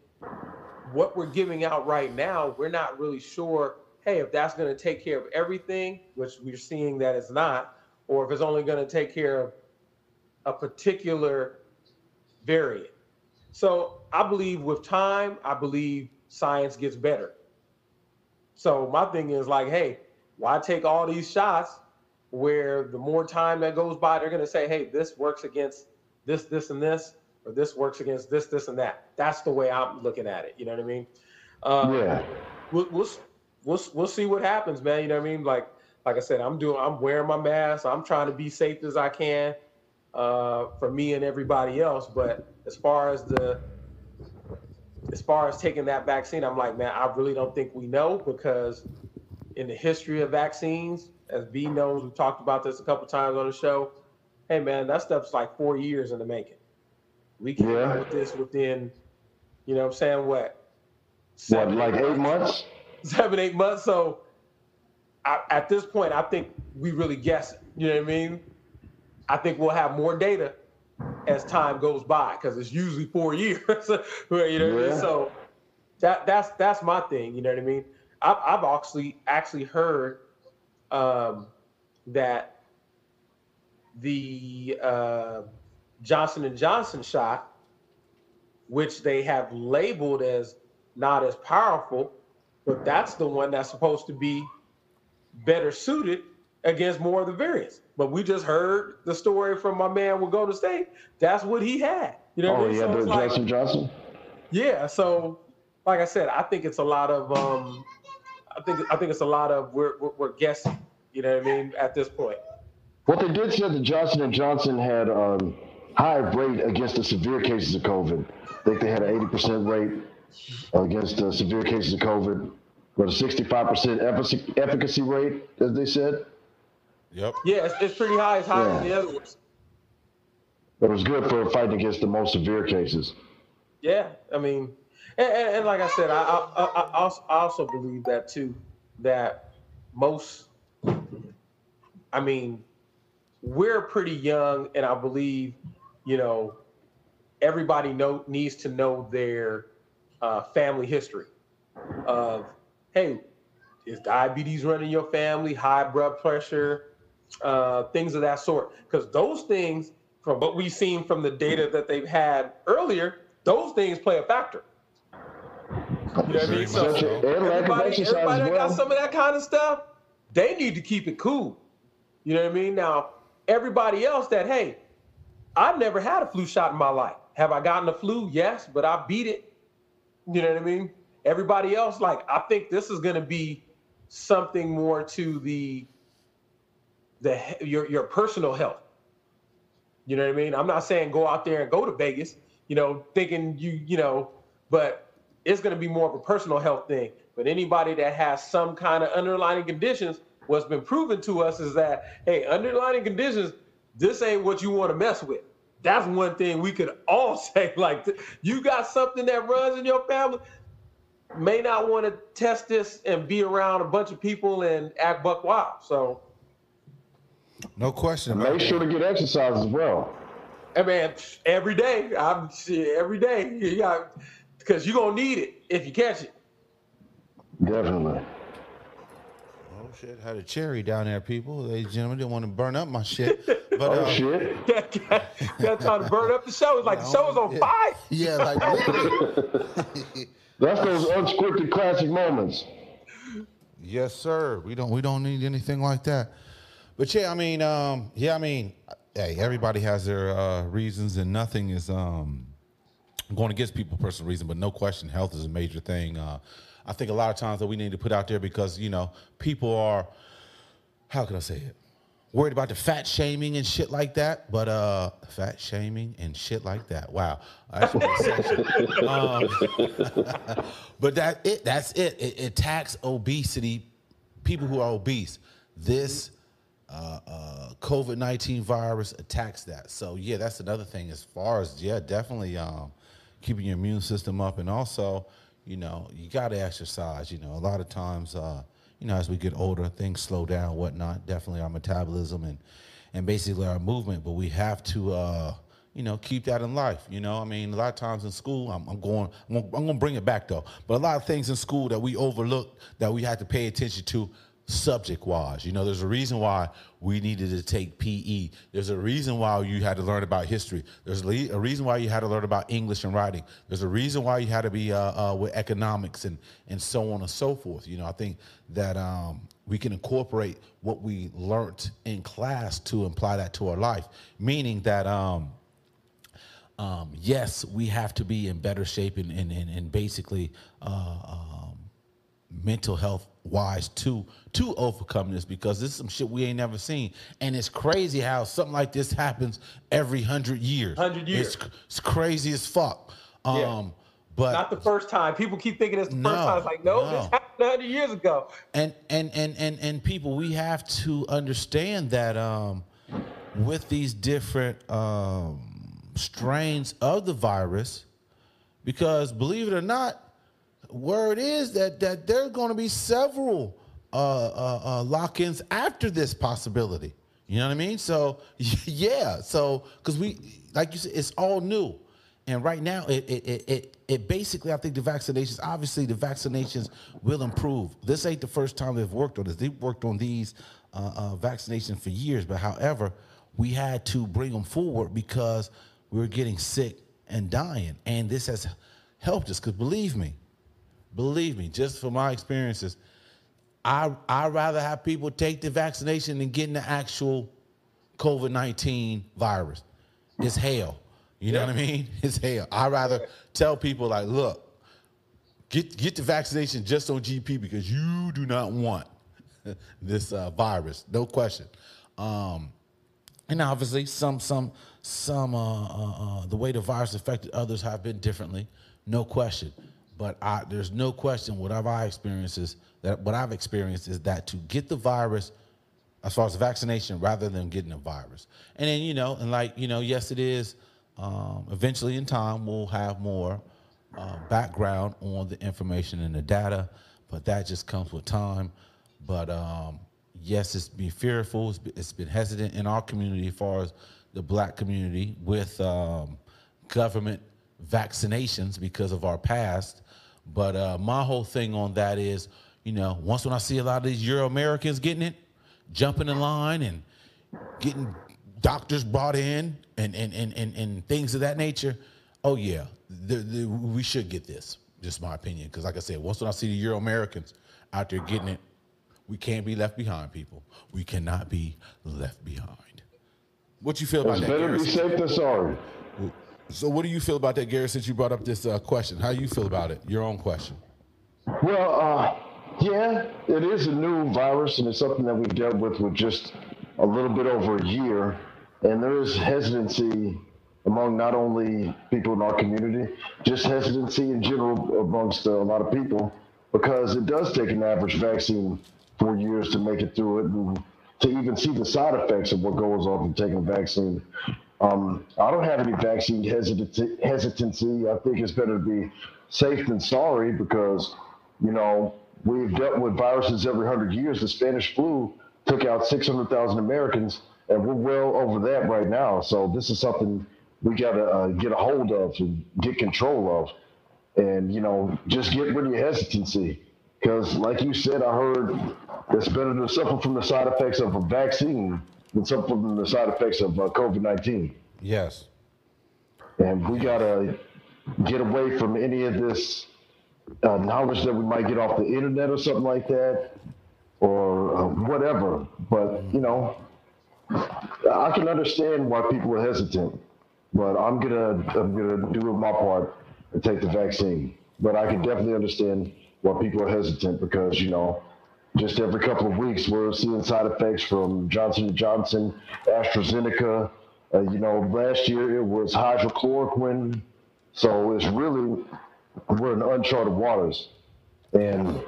C: What we're giving out right now, we're not really sure. Hey, if that's going to take care of everything, which we're seeing that it's not, or if it's only going to take care of a particular variant. So I believe with time, I believe science gets better. So my thing is like, hey, why take all these shots where the more time that goes by, they're going to say, hey, this works against this, this, and this, or this works against this, this, and that. That's the way I'm looking at it. You know what I mean? Uh,
B: Yeah.
C: we'll, we'll we'll we'll see what happens, man. You know what I mean? Like like I said, I'm doing I'm wearing my mask. I'm trying to be safe as I can uh, for me and everybody else. But as far as the as far as taking that vaccine, I'm like, man, I really don't think we know because in the history of vaccines, as B knows, we talked about this a couple times on the show. Hey, man, that stuff's like four years in the making. We came
B: Yeah.
C: out with this within, you know, what I'm saying what?
B: What,
C: seven,
B: like eight
C: months? seven, eight months. So I, at this point, I think we really guess. You know what I mean? I think we'll have more data as time goes by because it's usually four years. you know what I mean?
B: Yeah.
C: So that that's that's my thing. You know what I mean? I've, I've actually actually heard um, that the uh, Johnson and Johnson shot, which they have labeled as not as powerful, but that's the one that's supposed to be better suited against more of the variants. But we just heard the story from my man with Golden State. That's what he had. You know
B: Oh,
C: mean?
B: yeah,
C: So like-
B: Johnson Johnson.
C: yeah, so like I said, I think it's a lot of um I think I think it's a lot of we're we're, we're guessing, you know what I mean, at this point.
B: What they did say that Johnson and Johnson had um, high rate against the severe cases of COVID. I think they had an 80% rate against the severe cases of COVID, but a 65% efficacy, efficacy rate, as they said.
A: Yep.
C: Yeah, it's, it's pretty high, it's higher than the
B: Yeah.
C: other ones.
B: It was good for fighting against the most severe cases.
C: Yeah, I mean, and, and, and like I said, I, I, I, I also, I also believe that too. That most, I mean, we're pretty young, and I believe, you know, everybody know needs to know their uh, family history of, hey, is diabetes running your family, high blood pressure, uh, things of that sort? Because those things, from what we've seen from the data that they've had earlier, those things play a factor. You know what I mean? So
A: much so.
B: And lack of
C: everybody, everybody that got some of that kind of stuff, they need to keep it cool. You know what I mean? Now, everybody else that, hey, I've never had a flu shot in my life. Have I gotten the flu? Yes, but I beat it. You know what I mean? Everybody else, like, I think this is going to be something more to the the your your personal health. You know what I mean? I'm not saying go out there and go to Vegas, you know, thinking you, you know, but it's going to be more of a personal health thing. But anybody that has some kind of underlying conditions, what's been proven to us is that, hey, underlying conditions, this ain't what you want to mess with. That's one thing we could all say. Like, you got something that runs in your family, may not want to test this and be around a bunch of people and act buck wild. So,
A: No question.
B: Make sure to get exercise as well.
C: I mean, every day, I'm shit, every day, you got because you're gonna need it if you catch it.
B: Definitely.
A: Shit! Had a cherry down there, people. Ladies and gentlemen, didn't want to burn up my shit. But
B: Oh,
A: uh,
B: shit.
C: got, got time to burn up the show. It's like the show was on
A: Yeah.
C: fire.
A: Yeah, like literally.
B: That's those unscripted classic moments.
A: yes, sir. We don't we don't need anything like that. But yeah, I mean, um, yeah, I mean, hey, everybody has their uh, reasons, and nothing is um, going against people personal reason. But no question, health is a major thing. Uh, I think a lot of times that we need to put out there because you know people are, how can I say it? Worried about the fat shaming and shit like that, but uh, fat shaming and shit like that. Wow, that's um, but that it that's it. It attacks obesity, people who are obese. This uh, uh, COVID nineteen virus attacks that. So yeah, that's another thing. As far as yeah, definitely um, keeping your immune system up, and also you know you got to exercise. You know, a lot of times uh, you know as we get older, things slow down, whatnot. Definitely our metabolism and and basically our movement, but we have to. Uh, you know, keep that in life. You know, I mean, a lot of times in school, I'm, I'm going, I'm I'm gonna bring it back though. But a lot of things in school that we overlooked, that we had to pay attention to subject wise. You know, there's a reason why we needed to take PE. There's a reason why you had to learn about history. There's a reason why you had to learn about English and writing. There's a reason why you had to be uh, uh, with economics and and so on and so forth. You know, I think that um, we can incorporate what we learned in class to apply that to our life. Meaning that. Um, um, yes, we have to be in better shape and, and, and, and basically uh, um, mental health wise to to overcome this because this is some shit we ain't never seen and it's crazy how something like this happens every hundred years
C: 100 years.
A: it's, it's crazy as fuck um
C: Yeah.
A: but
C: Not the first time. People keep thinking it's the
A: No,
C: first time. It's like, no,
A: no.
C: this happened 100 years ago.
A: and and and and and people we have to understand that um with these different um strains of the virus because believe it or not word is that that there's going to be several uh, uh, uh, lock-ins after this possibility. You know what I mean? So yeah, so because we, like you said, it's all new, and right now it it, it it it basically I think the vaccinations, obviously the vaccinations will improve. This ain't the first time they've worked on this. They've worked on these uh, uh, vaccinations for years, but however, we had to bring them forward because we were getting sick and dying, and this has helped us. Because believe me, believe me, just from my experiences, I I rather have people take the vaccination than getting the actual COVID nineteen virus. It's hell. You know what I mean? It's hell. I rather tell people like, look, get get the vaccination just on GP because you do not want this uh, virus, no question. Um, and obviously, some some some uh, uh, uh, the way the virus affected others have been differently, no question. But I, there's no question. Whatever I experience is that what I've experienced is that to get the virus, as far as vaccination, rather than getting a virus, and then you know, and like you know, yes, it is. Um, eventually, in time, we'll have more uh, background on the information and the data, but that just comes with time. But um, yes, it's been fearful. It's been, it's been hesitant in our community, as far as the black community, with um, government vaccinations because of our past. But uh, my whole thing on that is, you know, once when I see a lot of these Euro Americans getting it, jumping in line and getting doctors brought in and and and and, and things of that nature. Oh yeah, the, the, we should get this. Just my opinion, because like I said, once when I see the Euro Americans out there getting it, we can't be left behind, people. We cannot be left behind. What you feel about
B: It's
A: that,
B: better be safe than sorry.
A: So, what do you feel about that, Gary? Since you brought up this uh, question, how do you feel about it? Your own question.
B: Well, uh, yeah, it is a new virus, and it's something that we've dealt with with just a little bit over a year. And there is hesitancy among not only people in our community, just hesitancy in general amongst uh, a lot of people, because it does take an average vaccine four years to make it through it, and to even see the side effects of what goes on from taking a vaccine. Um, I don't have any vaccine hesitancy, hesitancy. I think it's better to be safe than sorry because, you know, we've dealt with viruses every hundred years. The Spanish flu took out 600,000 Americans, and we're well over that right now. So this is something we got to uh, get a hold of and get control of. And, you know, just get rid of your hesitancy. Because, like you said, I heard it's better to suffer from the side effects of a vaccine than suffer from the side effects of uh, COVID 19
A: Yes.
B: and we gotta get away from any of this uh, knowledge that we might get off the internet or something like that, or uh, whatever. But you know, I can understand why people are hesitant, but I'm gonna I'm gonna do my part and take the vaccine. But I can definitely understand why people are hesitant because you know. Just every couple of weeks, we're seeing side effects from Johnson & Johnson, AstraZeneca, uh, you know, last year it was hydrochloroquine. So it's really, we're in uncharted waters. And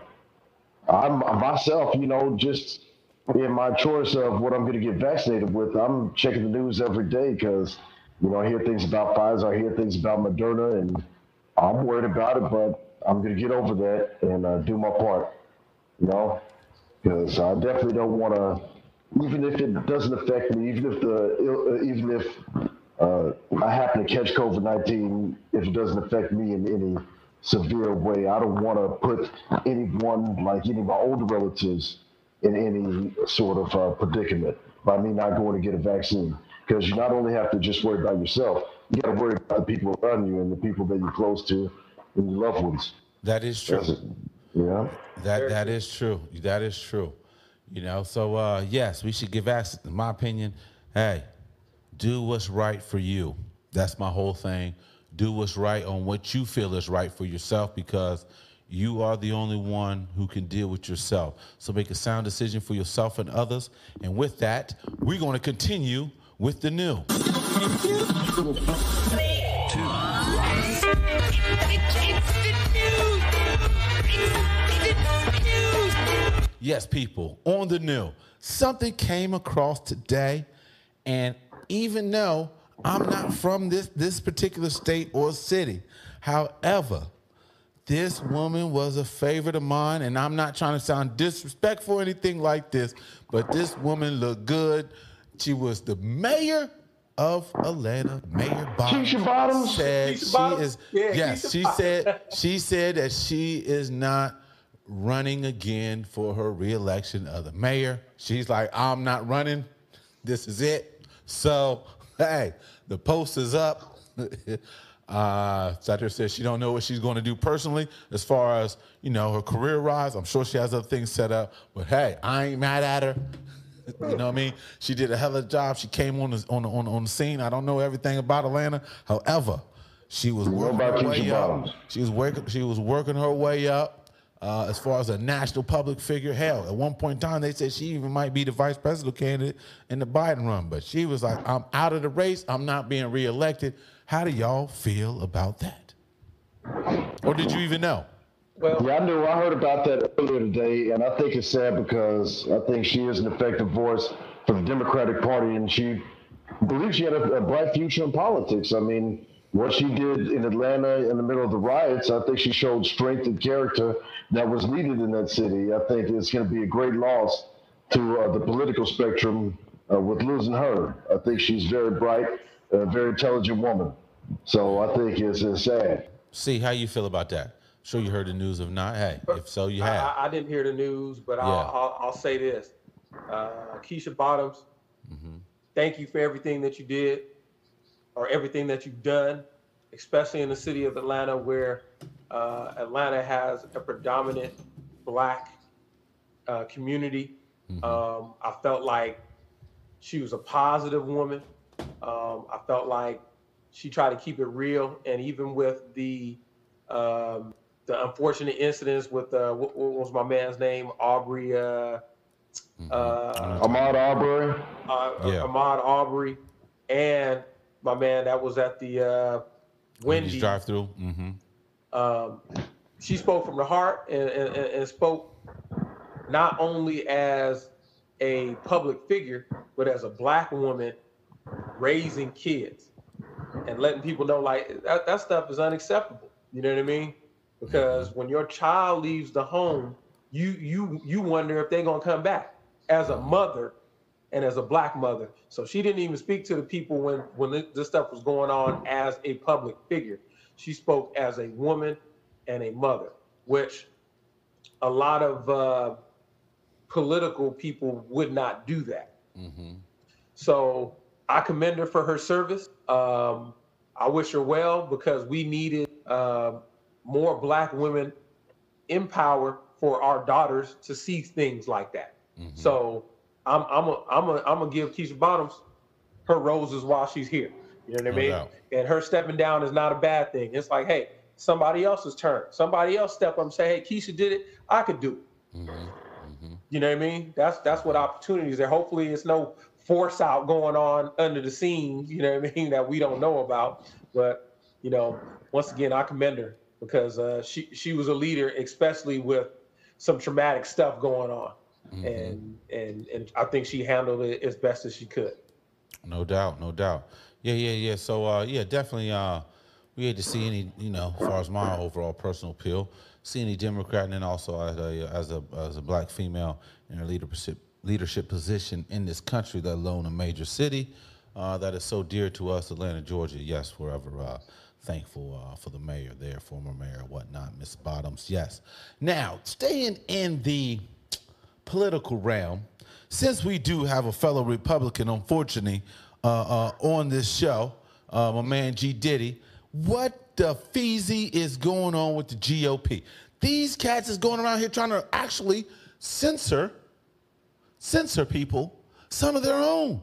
B: I'm myself, you know, just in my choice of what I'm going to get vaccinated with, I'm checking the news every day because, you know, I hear things about Pfizer, I hear things about Moderna, and I'm worried about it, but I'm going to get over that and uh, do my part, you know, because I definitely don't want to even if it doesn't affect me, even if the even if uh, I happen to catch COVID nineteen, if it doesn't affect me in any severe way, I don't want to put anyone like any of my older relatives in any sort of uh, predicament by me not going to get a vaccine. Because you not only have to just worry about yourself, you got to worry about the people around you and the people that you're close to and your loved ones.
A: That is true.
B: That's. Yeah.
A: That that is true. That is true. You know, so uh, yes, we should give access. In my opinion, hey, do what's right for you. That's my whole thing. Do what's right on what you feel is right for yourself because you are the only one who can deal with yourself. So make a sound decision for yourself and others. And with that, we're going to continue with the new. Yes, people, on the new. Something came across today, and even though I'm not from this, this particular state or city, however, This woman was a favorite of mine, and I'm not trying to sound disrespectful or anything like this, but this woman looked good. She was the mayor of Atlanta, Mayor Bottoms.
B: Keisha Bottoms?
A: said
C: Keisha
A: she
C: Bottoms?
A: is.
C: Yeah,
A: yes,
C: Keisha
A: she
C: Bottoms.
A: said she said that she is not running again for her reelection of the mayor. She's like, I'm not running. This is it. So, hey, the post is up. uh, Satter says she don't know what she's going to do personally as far as, you know, her career rise. I'm sure she has other things set up. But hey, I ain't mad at her. You know what I mean? She did a hell of a job. She came on the, on the, on the, on the scene. I don't know everything about Atlanta. However, she was working her way up. She was working. She was working her way up uh, as far as a national public figure. Hell, at one point in time, they said she even might be the vice presidential candidate in the Biden run. But she was like, "I'm out of the race. I'm not being reelected." How do y'all feel about that? Or did you even know?
C: Well,
B: Yeah, I knew. I heard about that earlier today, and I think it's sad because I think she is an effective voice for the Democratic Party, and she believes she had a, a bright future in politics. I mean, what she did in Atlanta in the middle of the riots, I think she showed strength and character that was needed in that city. I think it's going to be a great loss to uh, the political spectrum uh, with losing her. I think she's very bright, a very intelligent woman. So I think it's, it's sad.
A: See how you feel about that. Sure, you heard the news. If not, hey, if so, you have.
C: I, I didn't hear the news, but I'll,
A: Yeah.
C: I'll, I'll say this. Uh, Keisha Bottoms,
A: Mm-hmm.
C: thank you for everything that you did or everything that you've done, especially in the city of Atlanta, where uh, Atlanta has a predominant black uh, community.
A: Mm-hmm.
C: Um, I felt like she was a positive woman. Um, I felt like she tried to keep it real, and even with the um, the unfortunate incidents with uh, what, what was my man's name, Aubrey, uh, uh,
B: Ahmaud Aubrey,
C: uh,
A: Yeah.
C: Ahmaud Aubrey, and my man that was at the uh, Wendy's.
A: drive through. Mm-hmm.
C: Um, she spoke from the heart and, and, and spoke not only as a public figure, but as a black woman raising kids and letting people know like that, that stuff is unacceptable. You know what I mean? Because when your child leaves the home, you you you wonder if they're gonna come back as a mother and as a black mother. So she didn't even speak to the people when when this stuff was going on as a public figure. She spoke as a woman and a mother, which a lot of uh, political people would not do that. So I commend her for her service. Um, I wish her well because we needed uh, more black women in power for our daughters to see things like that. So I'm I'm a, I'm a, I'm gonna give Keisha Bottoms her roses while she's here. You know what I mean?
A: doubt.
C: And her stepping down is not a bad thing. It's like, hey, somebody else's turn. Somebody else step up and say, hey, Keisha did it. I could do it. You know what I mean? That's that's what opportunities are. Hopefully, it's no force out going on under the scenes. You know what I mean? That we don't know about. But you know, once again, I commend her because uh, she she was a leader, especially with some traumatic stuff going on, and and and I think she handled it as best as she could.
A: No doubt, no doubt. Yeah, yeah, yeah. So uh yeah, definitely uh we hate to see any, you know, as far as my overall personal appeal, see any Democrat and then also as a as a as a black female in a leadership leadership position in this country, let alone a major city, uh, that is so dear to us, Atlanta, Georgia. Yes, forever uh thankful uh, for the mayor there, former mayor, whatnot, Miss Bottoms. Yes. Now, staying in the political realm, since we do have a fellow Republican, unfortunately, uh, uh, on this show, uh, my man G. Diddy, what the feezy is going on with the GOP? These cats is going around here trying to actually censor, censor people, some of their own.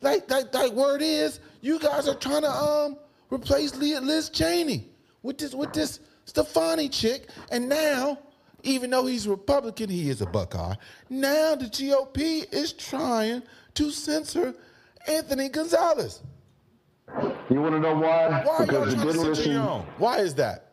A: Like, like, like word is, you guys are trying to um replace Liz Liz Cheney with this with this Stefani chick, and now, even though he's Republican, he is a Buckeye. Now the GOP is trying to censor Anthony Gonzalez.
B: You want to know why?
A: Why
B: because
A: to
B: didn't listen.
A: Why is that?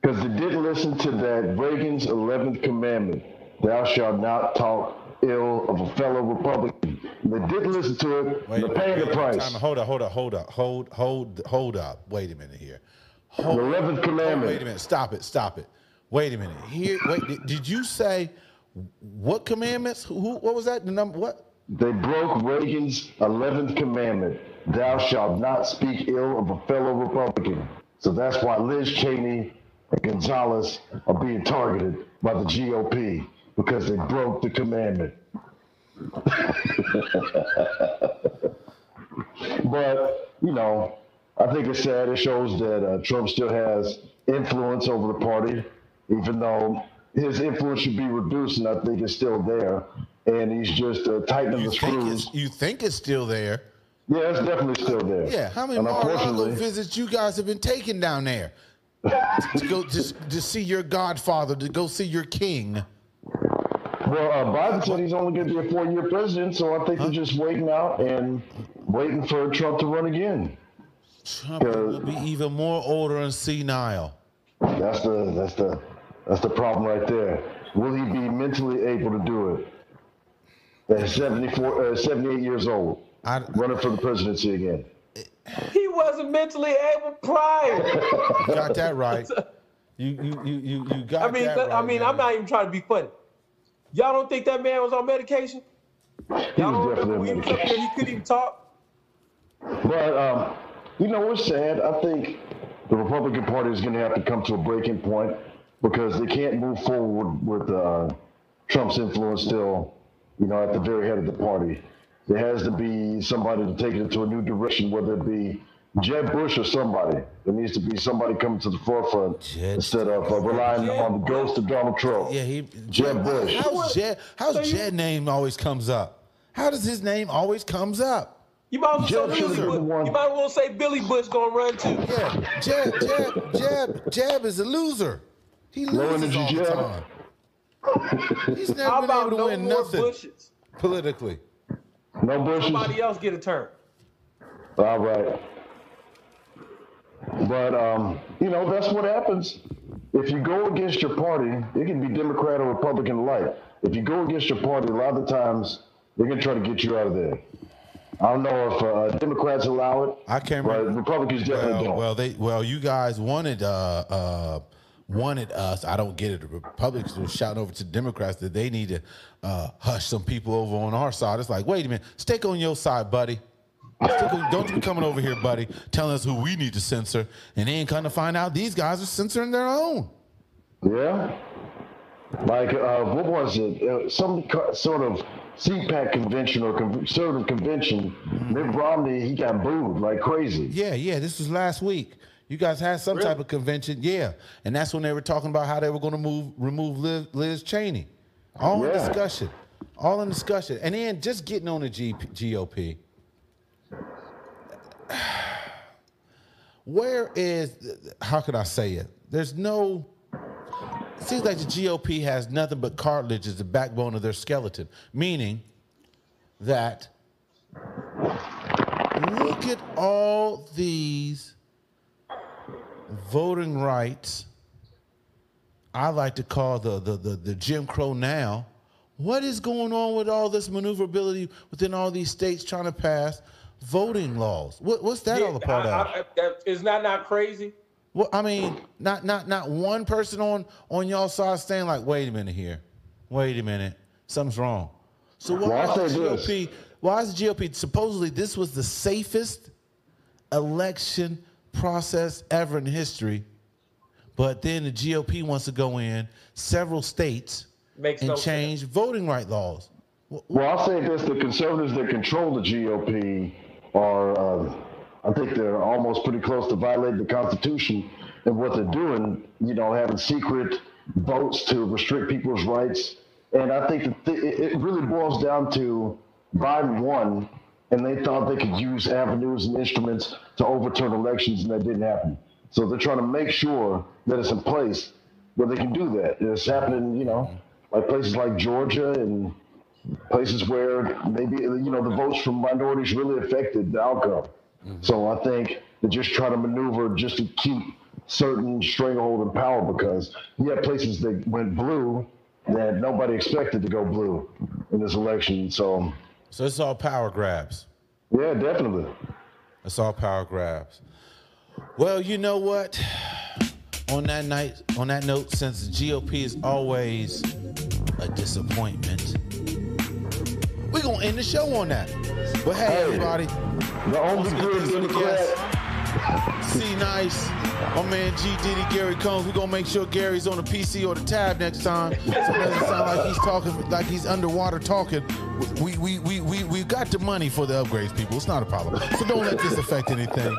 B: Because they didn't listen to that Reagan's 11th commandment: "Thou shalt not talk ill of a fellow Republican." They didn't listen to it.
A: Wait,
B: they're paying the price.
A: time- hold up, hold up, hold up, hold, hold, hold up. Wait a minute here. Hold-
B: The 11th
A: hold-
B: commandment.
A: Wait a minute. Stop it. Stop it. Wait a minute. Here. Wait. Did, did you say what commandments? Who? who- What was that? The number? What?
B: They broke Reagan's 11th commandment Thou shalt not speak ill of a fellow Republican. So that's why Liz Cheney and Gonzalez are being targeted by the GOP because they broke the commandment. but, you know, I think it's sad. It shows that uh, Trump still has influence over the party, even though his influence should be reduced, and I think it's still there. And he's just uh, tightening
A: You
B: the screws.
A: you think it's still there?
B: Yeah, it's definitely still there.
A: Yeah. How many Mar-a-Lago visits you guys have been taking down there? to go just to see your godfather, to go see your king.
B: well, uh, Biden said he's only going to be a four-year president, so I think they're just waiting out and waiting for Trump to run again.
A: Trump will be even more older and senile.
B: That's the that's the that's the problem right there. Will he be mentally able to do it? At 74, uh, 78 years old,
A: I,
B: running for the presidency again.
C: He wasn't mentally able prior.
A: you got that right. You you you you, you got
C: I mean,
A: that right.
C: I mean, I'm not even trying to be funny. Y'all don't think that man was on medication?
B: He
C: Y'all
B: was
C: don't
B: definitely on
C: he was
B: medication.
C: he couldn't even talk?
B: But um, you know what's sad? I think the Republican Party is going to have to come to a breaking point because they can't move forward with uh, Trump's influence still, you know, at the very head of the party. There has to be somebody to take it into a new direction, whether it be Jeb Bush or somebody. There needs to be somebody coming to the forefront
A: Jeb-
B: instead of uh, relying
C: Jeb
B: on the ghost of Donald Trump.
A: Yeah, he
B: Jeb Bush.
A: How's Jeb? How's
C: So you-
A: Jeb name always comes up? How does his name always comes up?
C: You might as well
B: Jeb
C: say Billy
B: been
C: Bush. You might as well say Billy Bush gonna run too.
A: Yeah, Jeb, Jeb, Jeb, Jeb is a loser. He
B: Low
A: loses
B: energy
A: all the time. He's never
C: How
A: been
C: about
A: able to
C: no
A: win
C: more
A: nothing
C: Bushes?
A: politically.
B: No Bushes.
C: Somebody else get a turn.
B: All right. But um, you know, that's what happens. If you go against your party, it can be Democrat or Republican alike. If you go against your party, a lot of the times they're gonna try to get you out of there. I don't know if uh, Democrats allow it,
A: I can't
B: but
A: remember.
B: Republicans definitely
A: Well,
B: don't.
A: well, they well, you guys wanted uh uh wanted us. I don't get it. The Republicans were shouting over to Democrats that they need to uh, hush some people over on our side. It's like, wait a minute, stick on your side, buddy. On- don't you be coming over here, buddy, telling us who we need to censor, and then come to find out these guys are censoring their own.
B: Yeah. Like, uh, what was it? Uh, some co- sort of CPAC convention or conservative convention. Mitt Romney, he got booed like crazy.
A: Yeah, yeah. This was last week. You guys had some
C: Really?
A: type of convention, yeah, and that's when they were talking about how they were going to move remove Liz, Liz Cheney. All in discussion, all in discussion, and then just getting on the G- GOP. Where is? How can I say it? There's no. It seems like the GOP has nothing but cartilage as the backbone of their skeleton, meaning that look at all these voting rights. I like to call the, the, the, the Jim Crow now. What is going on with all this maneuverability within all these states trying to pass voting laws? What, what's that all a part
C: I-
A: of?
C: I- that- Is that not crazy?
A: Well, I mean, not not not one person on on y'all side saying like, wait a minute here, wait a minute, something's wrong. So why
B: Well, I'll
A: is the
B: say this.
A: GOP? Why is the GOP supposedly this was the safest election process ever in history, but then the GOP wants to go in several states
C: Makes
A: and
C: no
A: change voting right laws.
B: Well, I'll say this: the conservatives that control the GOP are, uh, I think, they're almost pretty close to violating the Constitution and what they're doing. You know, having secret votes to restrict people's rights, and I think that th- it it really boils down to Biden won, and they thought they could use avenues and instruments to overturn elections, and that didn't happen. So they're trying to make sure that it's in place where they can do that. It's happening, you know, like places like Georgia and places where maybe you know the votes from minorities really affected the outcome. Mm-hmm. So I think they're just trying to maneuver just to keep certain stranglehold in power because you have places that went blue that nobody expected to go blue in this election. So
A: So it's all power grabs.
B: yeah, definitely.
A: It's all power grabs. Well, you know what? on that night, on that note, since the GOP is always a disappointment, we're gonna end the show on that. But hey,
B: Hey.
A: everybody,
B: The only good
A: this the
B: Democrat.
A: C Nice, my man G Diddy, Gary Combs. We're gonna make sure Gary's on the PC or the tab next time. So it doesn't sound like he's talking like he's underwater talking. We we we we we got the money for the upgrades, people. It's not a problem. So don't let this affect anything.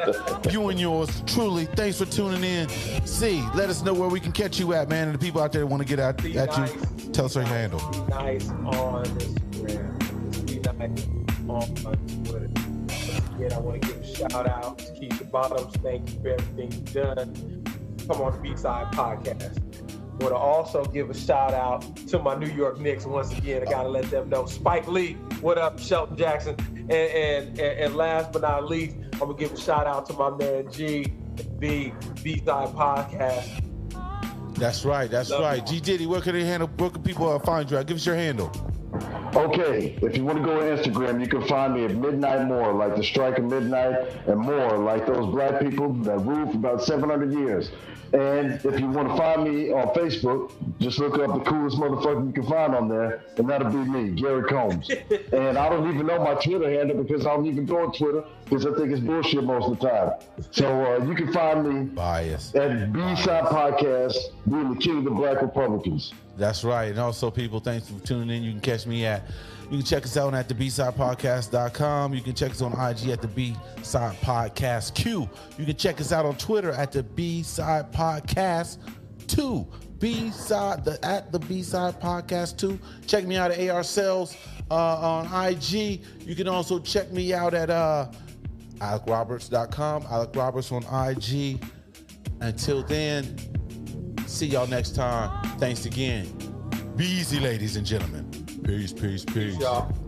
A: You and yours, truly. Thanks for tuning in. C, let us know where we can catch you at, man. And the people out there want to get at,
C: Be
A: at
C: nice.
A: you. Tell us your handle.
C: Be nice on Instagram. Be nice on Twitter. Again, I want to give a shout out to Keisha Bottoms. Thank you for everything you've done. Come on the B-Side Podcast. I want to also give a shout out to my New York Knicks once again. I got to let them know. Spike Lee, what up, Shelton Jackson? And, and, and, and last but not least, I'm going to give a shout out to my man G, the B-Side Podcast.
A: That's right. That's
C: Love
A: right.
C: you.
A: G Diddy, where can they handle? Where can people uh, find you? at? Give us your handle.
B: Okay, if you want to go on Instagram, you can find me at Midnight Moor, like the strike of midnight, and Moor, like those black people that ruled for about 700 years. And if you want to find me on Facebook, just look up the coolest motherfucker you can find on there, and that'll be me, Gary Combs. and I don't even know my Twitter handle because I don't even go on Twitter because I think it's bullshit most of the time. So uh, you can find me
A: Bias.
B: at B-Side Podcast, being the king of the black Republicans.
A: That's right. And also, people, thanks for tuning in. You can catch me at, you can check us out at the B-sidepodcast.com. You can check us on IG at the B-side podcast Q. You can check us out on Twitter at the B-side podcast 2. B-side, the, at the B-side podcast 2. Check me out at AR Sales uh, on IG. You can also check me out at uh, AlecRoberts.com. Alec Roberts on IG. Until then, See y'all next time. Thanks again. Be easy, ladies and gentlemen. Peace, peace, peace.
C: Y'all.